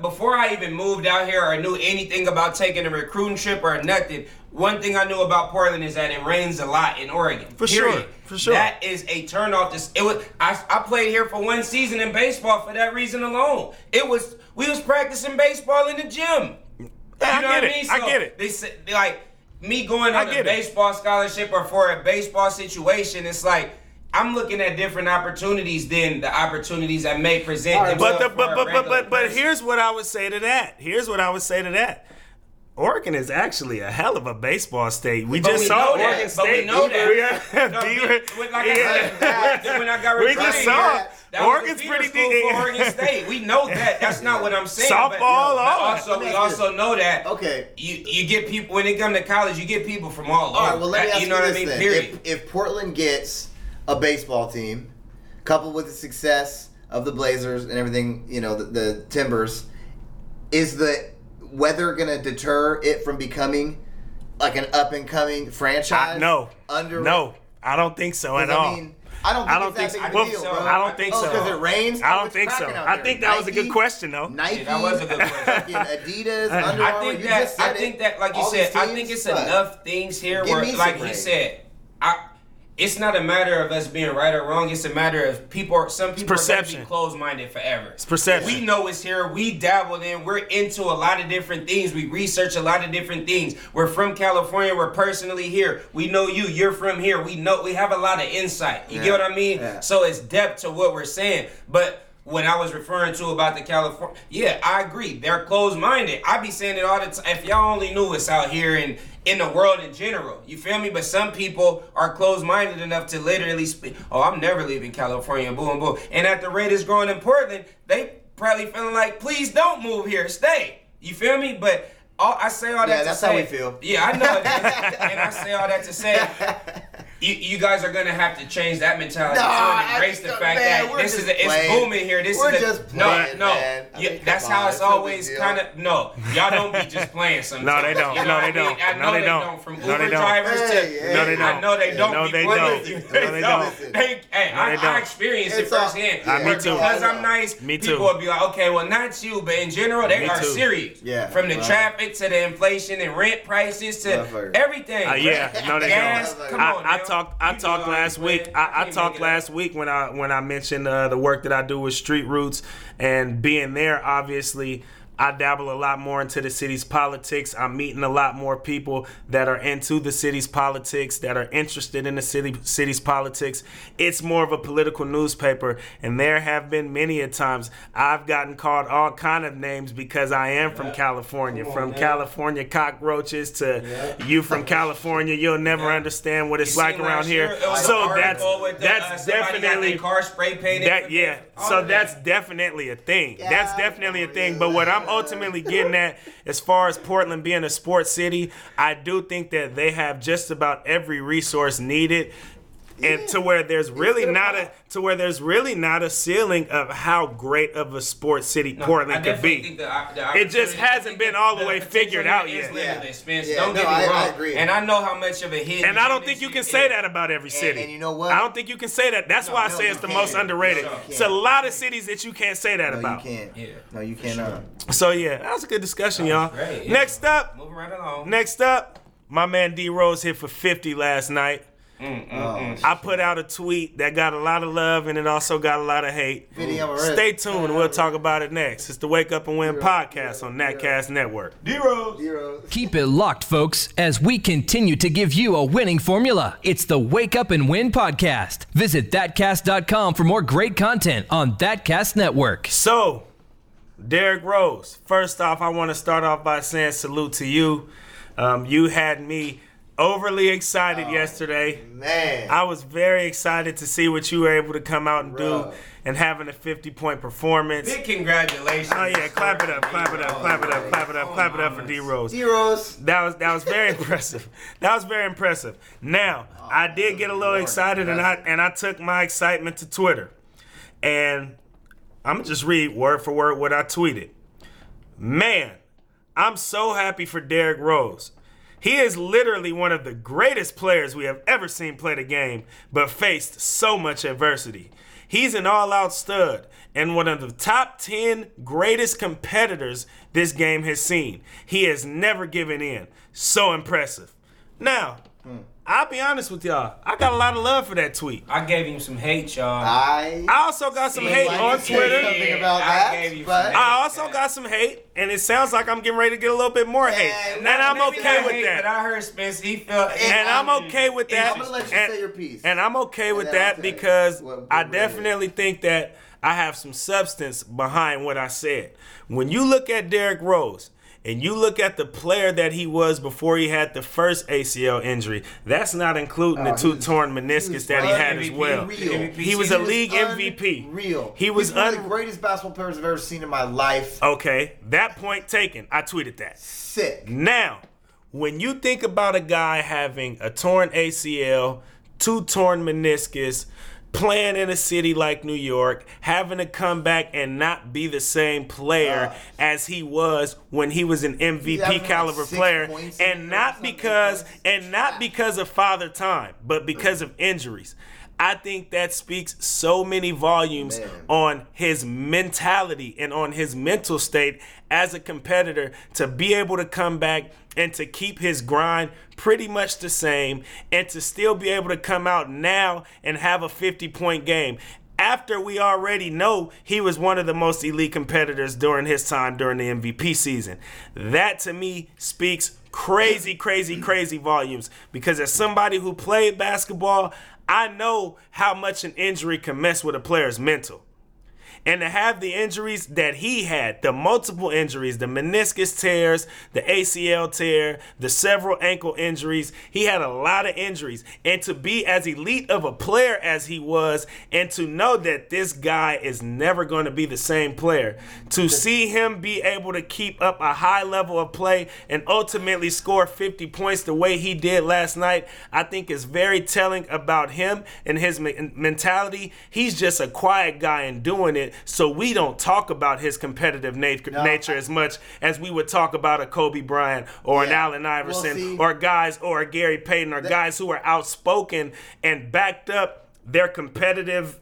before I even moved out here or knew anything about taking a recruiting trip or nothing, one thing I knew about Portland is that it rains a lot in Oregon. For period. sure, for sure. That is a turnoff. This it was. I, I played here for one season in baseball for that reason alone. It was we was practicing baseball in the gym. Yeah, You know I what get I mean? it. I get it. They said like me going on a get it. baseball scholarship or for a baseball situation. It's like I'm looking at different opportunities than the opportunities that may present All right, But themselves the, but but but but but here's what I would say to that. Here's what I would say to that. Oregon is actually a hell of a baseball state. We But just we saw know that, Oregon but we know that. We got No, we- we- like I Yeah. said, when I got We recruited just here, saw that Oregon's pretty deep. for Oregon State. We know that. That's not what I'm saying. Softball, but, all but that. also we ask you also know that Okay. you you get people when they come to college. You get people from all over. All right, well, let me That- ask you know you what I this mean? then. Period. If, if Portland gets a baseball team, coupled with the success of the Blazers and everything, you know, the, the Timbers, is the weather going to deter it from becoming like an up and coming franchise? I, no, Under no, I don't think so at 'Cause, all. I mean, I don't think I don't think so. big of a Well, deal, bro. I don't think oh, so. because it rains. I don't it's think so. I think that was a good question though. Nike, that was a good question. Adidas, Under I think that I think it. that like you All said, these I think it's enough things here where me some like he said, I it's not a matter of us being right or wrong. It's a matter of people. Are, some people are perception. to be closed-minded forever. It's perception. We know it's here. We dabbled in. We're into a lot of different things. We research a lot of different things. We're from California. We're personally here. We know you. You're from here. We know. We have a lot of insight. You Yeah. get what I mean? Yeah. So it's depth to what we're saying. But when I was referring to about the California, yeah, I agree. They're closed-minded. I be saying it all the time. If y'all only knew what's out here in in the world in general, you feel me? But some people are closed-minded enough to literally speak. Oh, I'm never leaving California. Boom, boom. And at the rate it's growing in Portland, they probably feeling like, please don't move here. Stay. You feel me? But. All, I say all that Yeah, to that's how we feel. Yeah, I know and I say all that to say, you, you guys are gonna have to change that mentality No, too I and embrace the fact man, that this is just a, it's booming here. This We're is a, just no, playing, no. man. I Yeah, mean, that's come how it's it's always kind of no. Y'all don't be just playing sometimes. No, they don't. You know No, what they I mean? don't. I No, know they they don't. don't. From No, Uber they don't. drivers Hey, to hey, No, they I don't. know they don't. No, they don't. with you. No, they They don't. They, hey, No, I, they don't. I experienced it It's all- firsthand. Yeah, me But too. Because I I'm know. nice, Me too. people will be like, okay, well, not you, but in general, they Me are too. serious. Yeah, From the right. traffic to the inflation and rent prices to Motherfucker. everything. Uh, yeah, no, they don't. come I, on I now. Talked. I talked last week. I, I talked make it up. last week when I when I mentioned uh, the work that I do with Street Roots and being there. Obviously, I dabble a lot more into the city's politics. I'm meeting a lot more people that are into the city's politics, that are interested in the city city's politics. It's more of a political newspaper, and there have been many a times I've gotten called all kind of names because I am from California, on, from man. California cockroaches to you from California. You'll never understand what it's You like around here. So that's article with the, uh, that's got definitely car spray painted. that yeah. So that's definitely a thing. That's definitely a thing. But what I'm ultimately getting at, as far as Portland being a sports city, I do think that they have just about every resource needed. And to where there's really not a to where there's really not a ceiling of how great of a sports city No, I Portland could be. think the- the It just hasn't been all the way figured out yet. limitless, Spence. Yeah, Don't no, get me I- I wrong. agree. And I know how much of a hit. And I don't think you can say that about every city. and you know what? I don't think you can say that. That's why I no, say it's the can't. most underrated. It's a lot of cities that you can't say that No, about. you can't. Yeah, No, you cannot. So yeah, that was a good discussion, y'all. was great, yeah. Next up, Moving right along. next up, my man D Rose hit for 50 last night. Oh, I put out a tweet that got a lot of love and it also got a lot of hate. Video already. Stay tuned. We'll talk about it next. It's the Wake Up and Win podcast on ThatCast Network. Zero. Keep it locked, folks, as we continue to give you a winning formula. It's the Wake Up and Win podcast. Visit thatcast.com for more great content on Thatcast Network. So, Derrick Rose. First off, I want to start off by saying salute to you. Um, you had me overly excited oh, yesterday. Man. I was very excited to see what you were able to come out and do and having a 50 point performance. Big congratulations. Oh yeah, clap it up, clap it up, clap it up, clap it up, clap it up for D Rose. Zeros. That was that was very impressive. That was very impressive. Now, oh, I did get a little excited and I and I took my excitement to Twitter. And I'm gonna just read word for word what I tweeted. Man, I'm so happy for Derrick Rose. He is literally one of the greatest players we have ever seen play the game, but faced so much adversity. He's an all out stud and one of the top 10 greatest competitors this game has seen. He has never given in. So impressive. Now, I'll be honest with y'all, I got a lot of love for that tweet. I gave him some hate, y'all. I. I also got some hate like on you said, Twitter. something about I that, gave you but- some hate. I also got some hate, and it sounds like I'm getting ready to get a little bit more hate. And I'm Maybe okay not with hate, that. But I heard Spence, he felt. And I'm okay with that. I'm gonna let you And- say your piece. And I'm okay with And I'll that tell you because what- what I really definitely think that I have some substance behind what I said. When you look at Derrick Rose and you look at the player that he was before he had the first ACL injury, that's not including Oh, the two was- torn meniscus was that he had as well. real. He was He a was league MVP. Real. He was He's one of the greatest basketball players I've ever seen in my life. Okay, that point taken. I tweeted that. Sick. Now, when you think about a guy having a torn ACL, two torn meniscus, playing in a city like New York, having to come back and not be the same player Uh. as he was when he was an MVP having, like, caliber player, and not because and not because of father time, but because of injuries. I think that speaks so many volumes Man. on his mentality and on his mental state as a competitor to be able to come back and to keep his grind pretty much the same and to still be able to come out now and have a 50 point game. After we already know he was one of the most elite competitors during his time during the MVP season. That to me speaks crazy, crazy, crazy volumes because as somebody who played basketball, I know how much an injury can mess with a player's mental. And to have the injuries that he had, the multiple injuries, the meniscus tears, the ACL tear, the several ankle injuries, he had a lot of injuries. And to be as elite of a player as he was, and to know that this guy is never going to be the same player, to see him be able to keep up a high level of play and ultimately score 50 points the way he did last night, I think is very telling about him and his mentality. He's just a quiet guy and doing it so we don't talk about his competitive nat- No, nature I- as much as we would talk about a Kobe Bryant or an Yeah. Allen Iverson Well, see- or guys or a Gary Payton or guys who are outspoken and backed up their competitive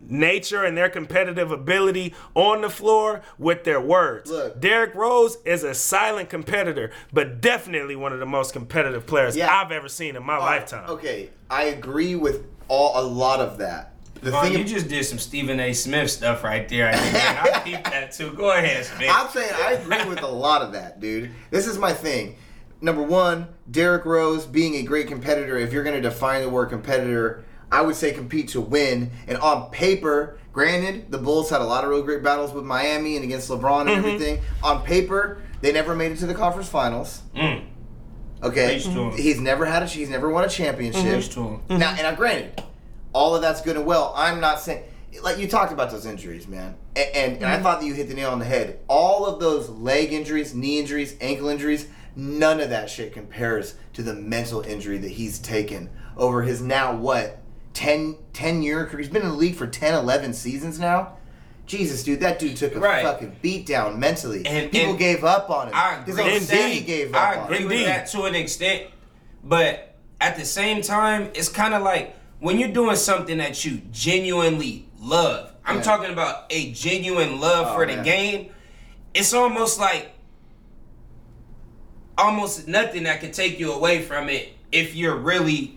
nature and their competitive ability on the floor with their words. Look. Derrick Rose is a silent competitor, but definitely one of the most competitive players Yeah. I've ever seen in my All right, lifetime. Okay, I agree with all a lot of that. The Vaughn, you ab- just did some Stephen A. Smith stuff right there. I, think. I peeped that too. Go ahead, Smith. I'm saying I agree with a lot of that, dude. This is my thing. Number one, Derrick Rose being a great competitor. If you're going to define the word competitor, I would say compete to win. And on paper, granted, the Bulls had a lot of real great battles with Miami and against LeBron and everything. On paper, they never made it to the conference finals. Mm. Okay, he's never had a he's never won a championship. Preach to him. Now, and I granted, all of that's good and well. I'm not saying, like you talked about those injuries, man, and, and, and I mm-hmm. thought that you hit the nail on the head. All of those leg injuries, knee injuries, ankle injuries, none of that shit compares to the mental injury that he's taken over his now what 10, 10 year career. He's been in the league for 10, 11 seasons now. Jesus, dude, that dude took a Right. fucking beat down mentally. And- People and- gave up on him. I His agree. own Indeed. gave up I agree him. with Indeed. that to an extent, but at the same time, it's kind of like when you're doing something that you genuinely love. I'm Yeah. talking about a genuine love Oh, for the man. game. It's almost like almost nothing that can take you away from it if you're really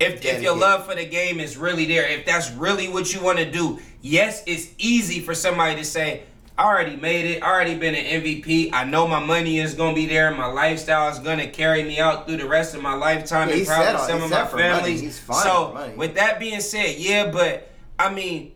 if, if your love for the game is really there, if that's really what you want to do, yes, it's easy for somebody to say, I already made it, I already been an MVP, I know my money is gonna be there, my lifestyle is gonna carry me out through the rest of my lifetime Yeah, and probably some of my family. so with that being said, yeah, but I mean,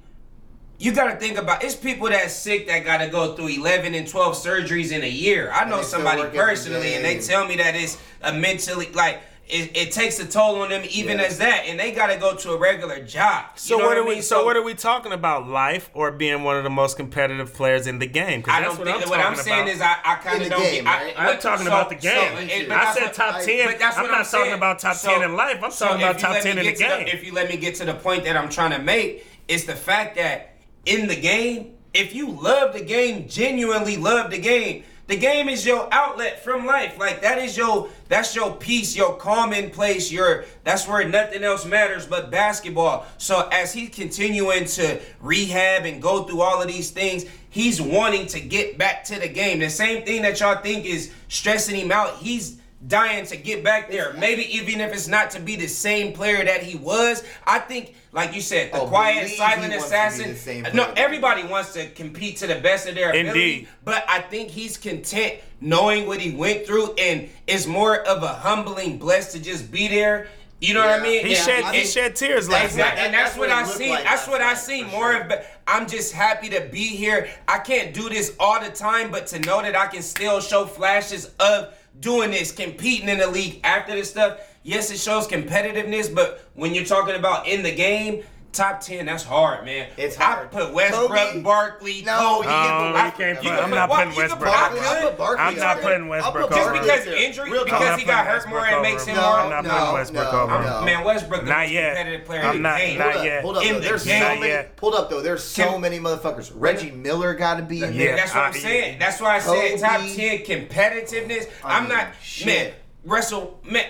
you got to think about it's people that's sick that got to go through 11 and 12 surgeries in a year. I know somebody personally, and they tell me that it's a mentally like it, it takes a toll on them even Yeah. as that, and they got to go to a regular job. So You know what are we? mean? So, what are we talking about? Life or being one of the most competitive players in the game? 'Cause I that's don't what think I'm what I'm saying about. is I, I kind of don't game, get. right? I, I'm talking so- about the game. and- but I said what- top I- ten. But that's I'm what not I'm talking saying. about top So- ten in life. I'm so talking about top ten in the get to game. if you let me get to the point that I'm trying to make, it's the fact that in the game, if you love the game, genuinely love the game, the game is your outlet from life. Like that is your that's your peace, your calming place. Your that's where nothing else matters but basketball. So as he's continuing to rehab and go through all of these things, he's wanting to get back to the game. The same thing that y'all think is stressing him out, he's dying to get back there. Maybe even if it's not to be the same player that he was. I think, like you said, the Oh, quiet, silent wants to be assassin. the same No, everybody wants to compete to the best of their ability. Indeed. But I think he's content knowing what he went through, and it's more of a humbling bless to just be there. You know what I mean? He And- shed I he shed tears last Exactly, night. and that's, That's what, what I see. like that's what I see more sure. of. But I'm just happy to be here. I can't do this all the time, but to know that I can still show flashes of doing this, competing in the league after this stuff. Yes, it shows competitiveness, but when you're talking about in the game, Top ten, that's hard, man. It's I hard. put Westbrook, Kobe? Barkley, No, Kobe. you can't Oh, put- you can't you put- I'm not putting Westbrook put- I there. could. I'll put Barkley I'm not putting Westbrook put over Just because injury, Real because he got hurt more and makes him more. I'm not No, putting Westbrook no, over no. Man, Westbrook Not most yet. competitive player I'm in not- the game. not up, yet. hold up, In though. the There's game. so many. yet. Hold up, though. There's so many motherfuckers. Reggie Miller got to be in Yeah, there. That's what I- I'm saying. That's why I said top ten competitiveness. I I'm oh, not shit. man. Russell man,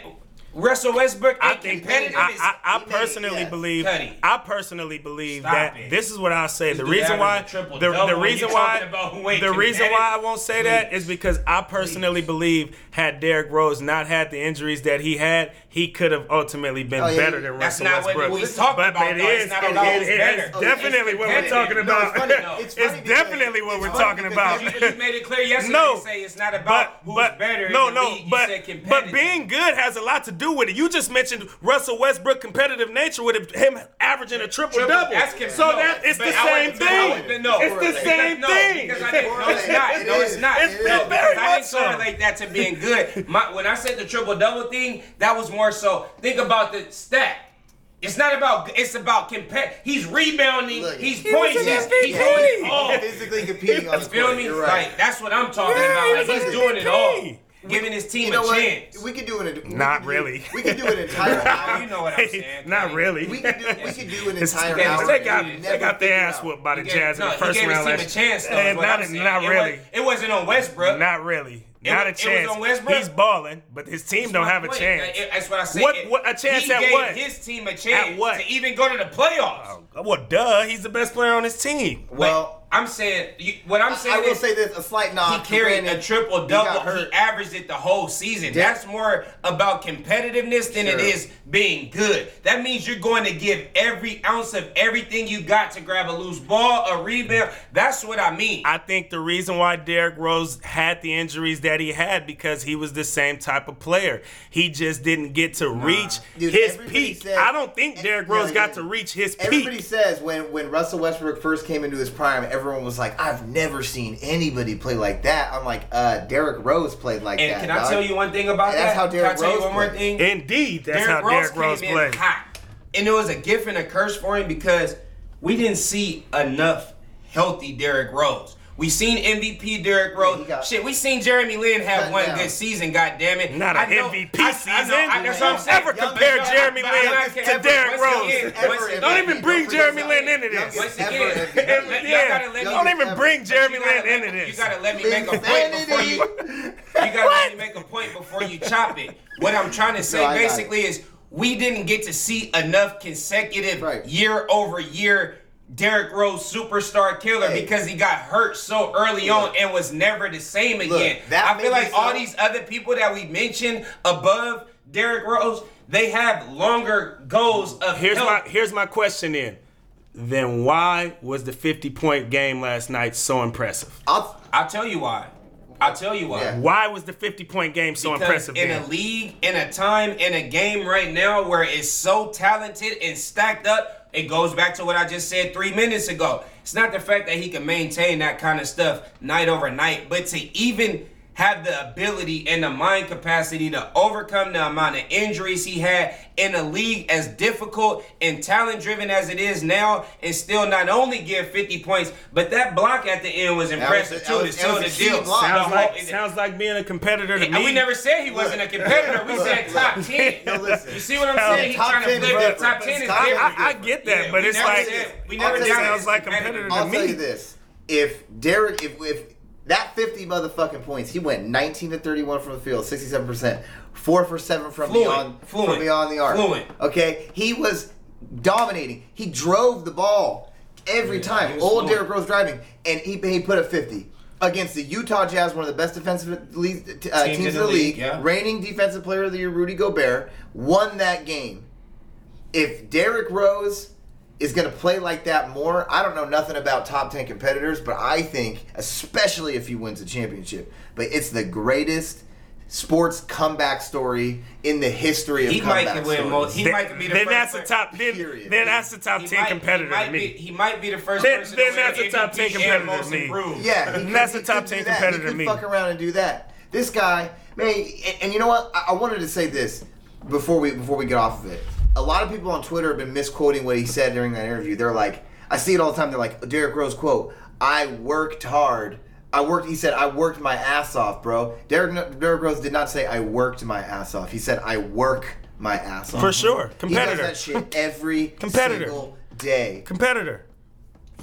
Russell Westbrook I think competitive. I, I, I personally yes. believe Cuddy. I personally believe Stop that it. this is what I'll say. This The reason why the, the reason why talking about who ain't the reason why I won't say that is because I personally believe had Derrick Rose not had the injuries that he had, he could have ultimately been Oh, yeah, better yeah. than That's Russell not what Westbrook. we talking but about, it though. It's is not it- about it- who's it- better. it's definitely it's what we're talking about. it's funny. No. It's, It's funny because- definitely what we're talking about. You, you made it clear yesterday. No, to say it's not but about who's better. in no the no league. But but being good has a lot to do with it. You just mentioned Russell Westbrook competitive nature with him averaging a triple Triple- double. So no, that it's the same I thing. no. It's the Because- same no, thing. Because I didn't, no, it's not. No, it's not. It's no, very because I much didn't so. correlate that to being good. My, when I said the triple double thing, that was more so. Think about the stat. It's not about. It's about compet. He's rebounding. Look, he's he was pointing. an He's doing it all. physically competing on You the feel me? You're right. Like that's what I'm talking Yeah, about. he Like he's an doing it all, giving his team you know a what? chance. We could do an. we Not do- really. We could do an entire hour. You know what I'm saying? Not really. We could do. We could do an entire it's- hour. They got, they got their ass whooped by the He Jazz gave, in the first he gave round his team a chance though. Eh, not, I'm saying. not It really. was- It wasn't on Westbrook. Not really. It not a was- it was chance. on Westbrook? He's balling, but his team don't have a point. chance. That's what I said. What- what- a chance at what? he at gave what? His team a chance what? to even go to the playoffs. Oh, well, duh. He's the best player on his team. Well, I'm saying you, what I'm saying I will is say this: a slight nod. he nod. carried a triple double. He, hurt. averaged it the whole season. Yeah. That's more about competitiveness than it Sure. is being good. That means you're going to give every ounce of everything you got to grab a loose ball, a rebound. That's what I mean. I think the reason why Derrick Rose had the injuries that he had because he was the same type of player. He just didn't get to reach Dude, his peak. said- I don't think Derrick No, Rose yeah. got to reach his Everybody peak. Everybody says when when Russell Westbrook first came into his prime, everyone was like, "I've never seen anybody play like that." I'm like, uh, Derrick Rose played like and that. can I dog. tell you one thing about And that's that? how Derrick can I tell Rose you one more played. thing? Indeed, that's Derrick how Rose Derrick came Rose in played. hot. And it was a gift and a curse for him because we didn't see enough healthy Derrick Rose. We seen MVP Derrick Rose. he got- Shit, we seen Jeremy Lin have one down. good season. God damn it! Not an know- MVP I- I season. know- I- that's what I'm saying. Ever compare but- Jeremy Lin but to can't- Derrick Rose. again- Ever once MVP. again- Don't even bring Don't Jeremy Lin into this. Once again, y'all gotta Yeah, let me- don't even bring Jeremy Lin into this. You gotta let me make a point before you. Insanity. You gotta let me make a point before you chop it. What I'm trying to say No, I got it. basically is we didn't get to see enough consecutive year over year Derrick Rose superstar killer Hey. because he got hurt so early on and was never the same again. that I feel may be like all these other people that we mentioned above Derrick Rose, they have longer goals of Here's health. my here's my question then. Then why was the 50 point game last night so impressive? I'll, I'll tell you why. I'll tell you why. Yeah. Why was the 50 point game so Because impressive in then? a league, in a time, in a game right now where it's so talented and stacked up, it goes back to what I just said three minutes ago. It's not the fact that he can maintain that kind of stuff night over night, but to even have the ability and the mind capacity to overcome the amount of injuries he had in a league as difficult and talent driven as it is now, and still not only give 50 points, but that block at the end was impressive that too. was- to that was the a deal. block. The sounds whole- like sounds like being a competitor to and me. we never said he wasn't a competitor. We said top ten. No. You see what I'm saying? He's trying to is flip the top ten is Top 10 is different. I, I get that, Yeah, but it's like said- we I'll never tell it sounds like competitive. competitor to me. I'll tell you this: if Derrick, if if that 50 motherfucking points, he went 19 to 31 from the field, 67 percent, four for seven from Fluent. beyond Fluent. from beyond the arc. Fluent. Okay, he was dominating. He drove the ball every Yeah, time. Old. Derrick Rose driving, and he he put up 50. Against the Utah Jazz, one of the best defensive league, uh, teams, in the league, yeah. reigning defensive player of the year, Rudy Gobert, won that game if Derrick Rose is going to play like that more, I don't know nothing about top 10 competitors, but I think, especially if he wins a championship, but it's the greatest sports comeback story in the history of He might win stories. most. He then, might be the then first. that's the top. Then, Period. then that's the top he ten might- competitor he might me. Be, he might be the first Then- person then to win that's a top 10 competitor to me. Yeah, he And could- that's the top 10 competitor to could me. fuck around and do that. This guy, man, and, and you know what? I, I wanted to say this before we before we get off of it. A lot of people on Twitter have been misquoting what he said during that interview. They're like, I see it all the time. They're like, Derrick Rose quote, "I worked hard." I worked. He said, "I worked my ass off, bro." Derek Derrick Rose did not say, "I worked my ass off." He said, "I work my ass off." For sure. Competitor. He does that shit every Competitor. single day. Competitor.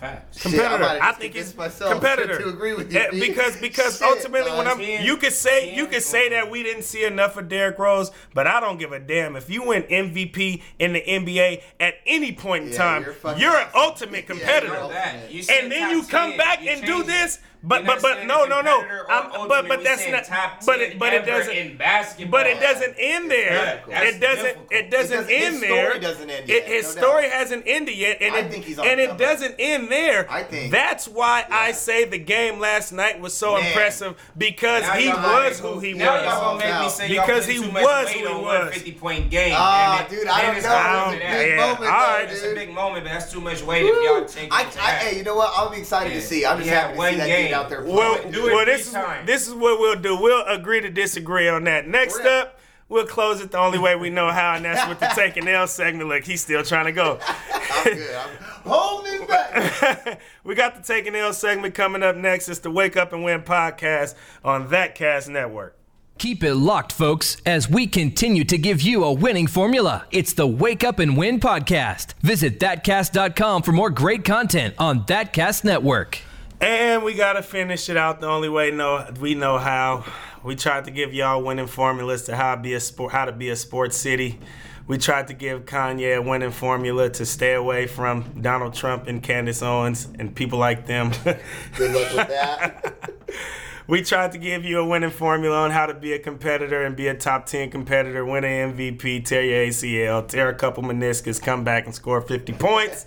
Facts. I'm competitor. about I think it's he's myself competitor. to agree with you, because because Shit, ultimately when. I'm Ten. you could say you could say that we didn't see enough of Derrick Rose, but I don't give a damn if you win MVP in the NBA at any point in Yeah, time. you're You're, an awesome. ultimate Yeah, competitor. you're know that. You said and then you come back and do changed it. this, but but but no no no. competitor I'm, but but that's not. top But it but it doesn't. in basketball. But it doesn't end there. good. It doesn't. difficult. It doesn't Because his end story there. doesn't end It- yet, his no story doubt. hasn't ended yet, and I it think he's on and it come doesn't end there. I think- that's why I say the game last night was so Man. impressive because Now he was who he now was. y'all make me say Because he too much was who he was. 50 point game. Ah, Damn dude, I Then don't it's know. not I worth don't- it. yeah, Big moment, all. It's a big moment, but that's too much weight if y'all take I, it to I, that. hey, you know what? I'll be excited to see. I'm just happy to see that game. dude out there Well. Do it well, this is times. this is what we'll do. We'll agree to disagree on that. Next We're at- up, we'll close it the only way we know how, and that's with the taking L segment. Look, he's still trying to go. I'm good. I'm, hold me back. we got the taking L segment coming up next. It's the Wake Up and Win podcast on ThatCast Network. Keep it locked, folks, as we continue to give you a winning formula. It's the Wake Up and Win podcast. Visit thatcast.com for more great content on ThatCast Network. And we gotta finish it out the only way know we know how. We tried to give y'all winning formulas to how to be a sport, how to be a sports city. We tried to give Kanye a winning formula to stay away from Donald Trump and Candace Owens and people like them. Good luck with that. we tried to give you a winning formula on how to be a competitor and be a top 10 competitor, win an MVP, tear your ACL, tear a couple meniscus, come back and score 50 points.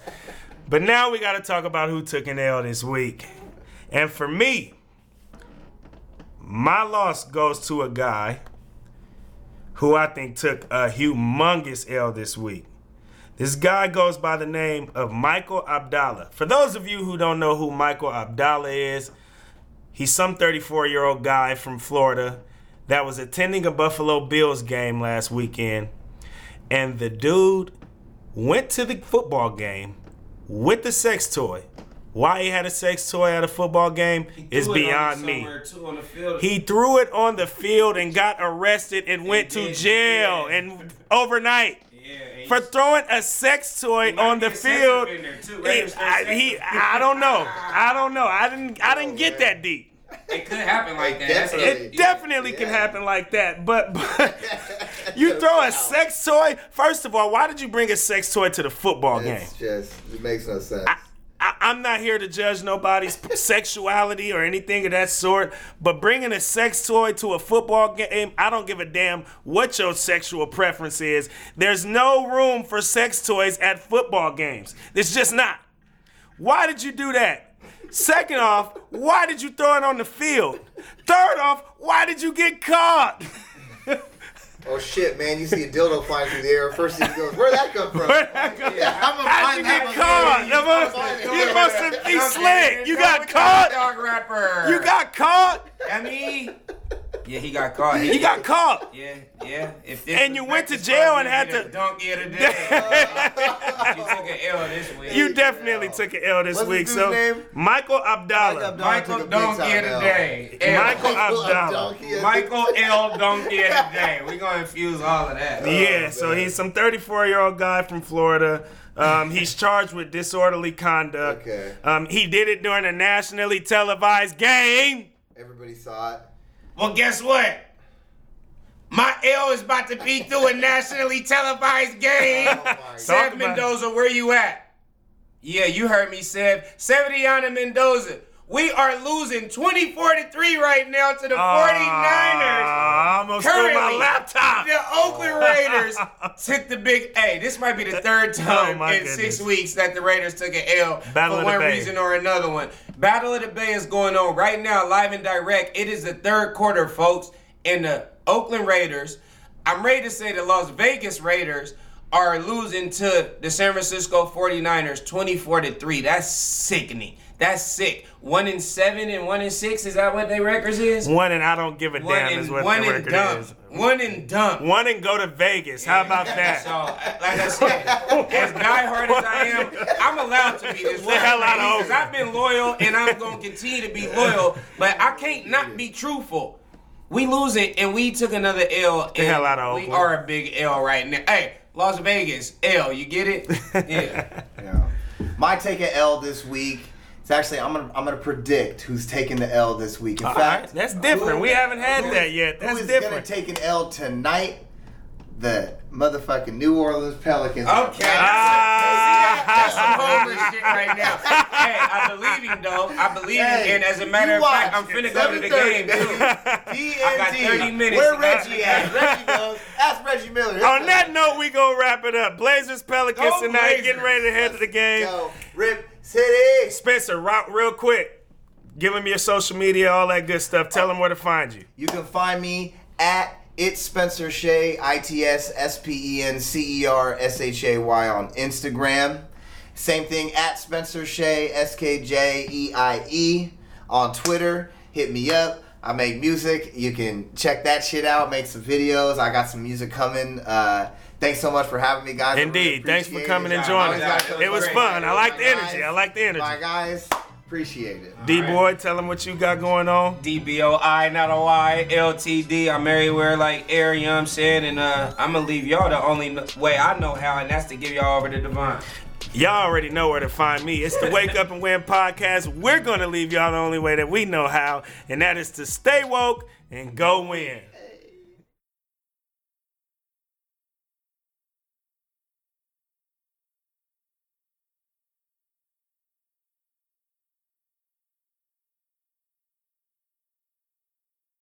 But now we got to talk about who took an L this week. And for me, my loss goes to a guy who I think took a humongous L this week. This guy goes by the name of Michael Abdallah. For those of you who don't know who Michael Abdallah is, he's some 34 year old guy from Florida that was attending a Buffalo Bills game last weekend. And the dude went to the football game with the sex toy. Why he had a sex toy at a football game is Threw it on beyond me. somewhere, too, on the field. He threw it on the field and got arrested and went to jail yeah. and overnight yeah, for throwing a sex toy on the field. too. He, Raiders I, he. I don't know. I don't know. I didn't. I didn't oh, get that deep. It could happen like that. Definitely. It definitely can happen like that. But, but you throw a sex toy. First of all, why did you bring a sex toy to the football game? It's just, it makes no sense. I, I'm not here to judge nobody's sexuality or anything of that sort, but bringing a sex toy to a football game, I don't give a damn what your sexual preference is. There's no room for sex toys at football games. It's just not. Why did you do that? Second off, why did you throw it on the field? Third off, why did you get caught? Oh shit, man! You see a dildo flying through the air. First thing goes, where'd that come from? Where'd that come- Yeah, I'm gonna How'd you get caught? You must- you must have be slick. You got caught. Dog rapper. You got caught. I mean, yeah, he got caught. You got caught. Yeah, yeah. If this And you went to to jail and had you'd get to- a donkey of the day. you took an L this week. You definitely took an L this What's week. So name? Michael Abdallah. Abdallah. Michael took a Donkey time of the L. day. Michael Abdallah. Michael L. Donkey of the day. We're gonna infuse all of that. Yeah, so he's some 34 year old guy from Florida. Um, he's charged with disorderly conduct. Okay. Um, he did it during a nationally televised game. Everybody saw it. Well, guess what? My L is about to be through a nationally televised game. Oh Seth about- Mendoza, where you at? Yeah, you heard me, Seth. Severiana Mendoza. We are losing 24 to 3 right now to the 49ers. Ah, I almost threw my Currently, laptop. The Oakland Raiders took the big. A. this might be the third time Oh, in goodness. six weeks that the Raiders took an L Battle for one Bay. reason or another one. Battle of the Bay is going on right now, live and direct. It is the third quarter, folks, and the Oakland Raiders. I'm ready to say the Las Vegas Raiders are losing to the San Francisco 49ers 24 to 3. That's sickening. That's sick. One in seven and one in six. Is that what their records is? One and I don't give a One damn and is what one the and record dumb. is. One and done. One and go to Vegas. How about that? So, like I said, as diehard as I am, I'm allowed to be this way. hell out of Because I've been loyal and I'm going to continue to be loyal, but I can't not be truthful. We lose it and we took another L. The hell out of We are a big L right now. Hey, Las Vegas, L, you get it? Yeah. Yeah. My take a L this week. It's actually I'm gonna I'm gonna predict who's taking the L this week. In All fact, right, that's different. We haven't had who- that yet. That's who is gonna take an L tonight? The motherfucking New Orleans Pelicans. Okay. Ah. That's some homer shit right now. Hey, I believe him though. I believe him, Hey, and as a matter you of fact. I'm finna go to the 7:30, game too. TNT. I got 30 minutes Where Reggie go. at? Reggie knows. Ask Reggie Miller. On that note, we gonna wrap it up. Blazers Pelicans Go tonight, Blazers. getting ready to head to the game. Go. Rip City. Spencer, rock real quick. Give them your social media, all that good stuff. Tell them where to find you. You can find me at it's Spencer Shay, I T S S P E N C E R S H A Y on Instagram. Same thing at Spencer Skjeie, S K J E I E on Twitter. Hit me up. I make music. You can check that shit out. Make some videos. I got some music coming. Uh, thanks so much for having me, guys. I really Indeed. Thanks for coming and joining us. It was great. fun. I like the energy. I like the energy. My guys, appreciate it. D boy, tell them what you got going on. DBOI, not a Y, LTD. I'm everywhere like air, you know what I'm saying? And uh, I'm gonna leave y'all the only way I know how, and that's to give y'all over to Devon. Y'all already know where to find me. It's the Wake Up and Win podcast. We're going to leave y'all the only way that we know how, and that is to stay woke and go win.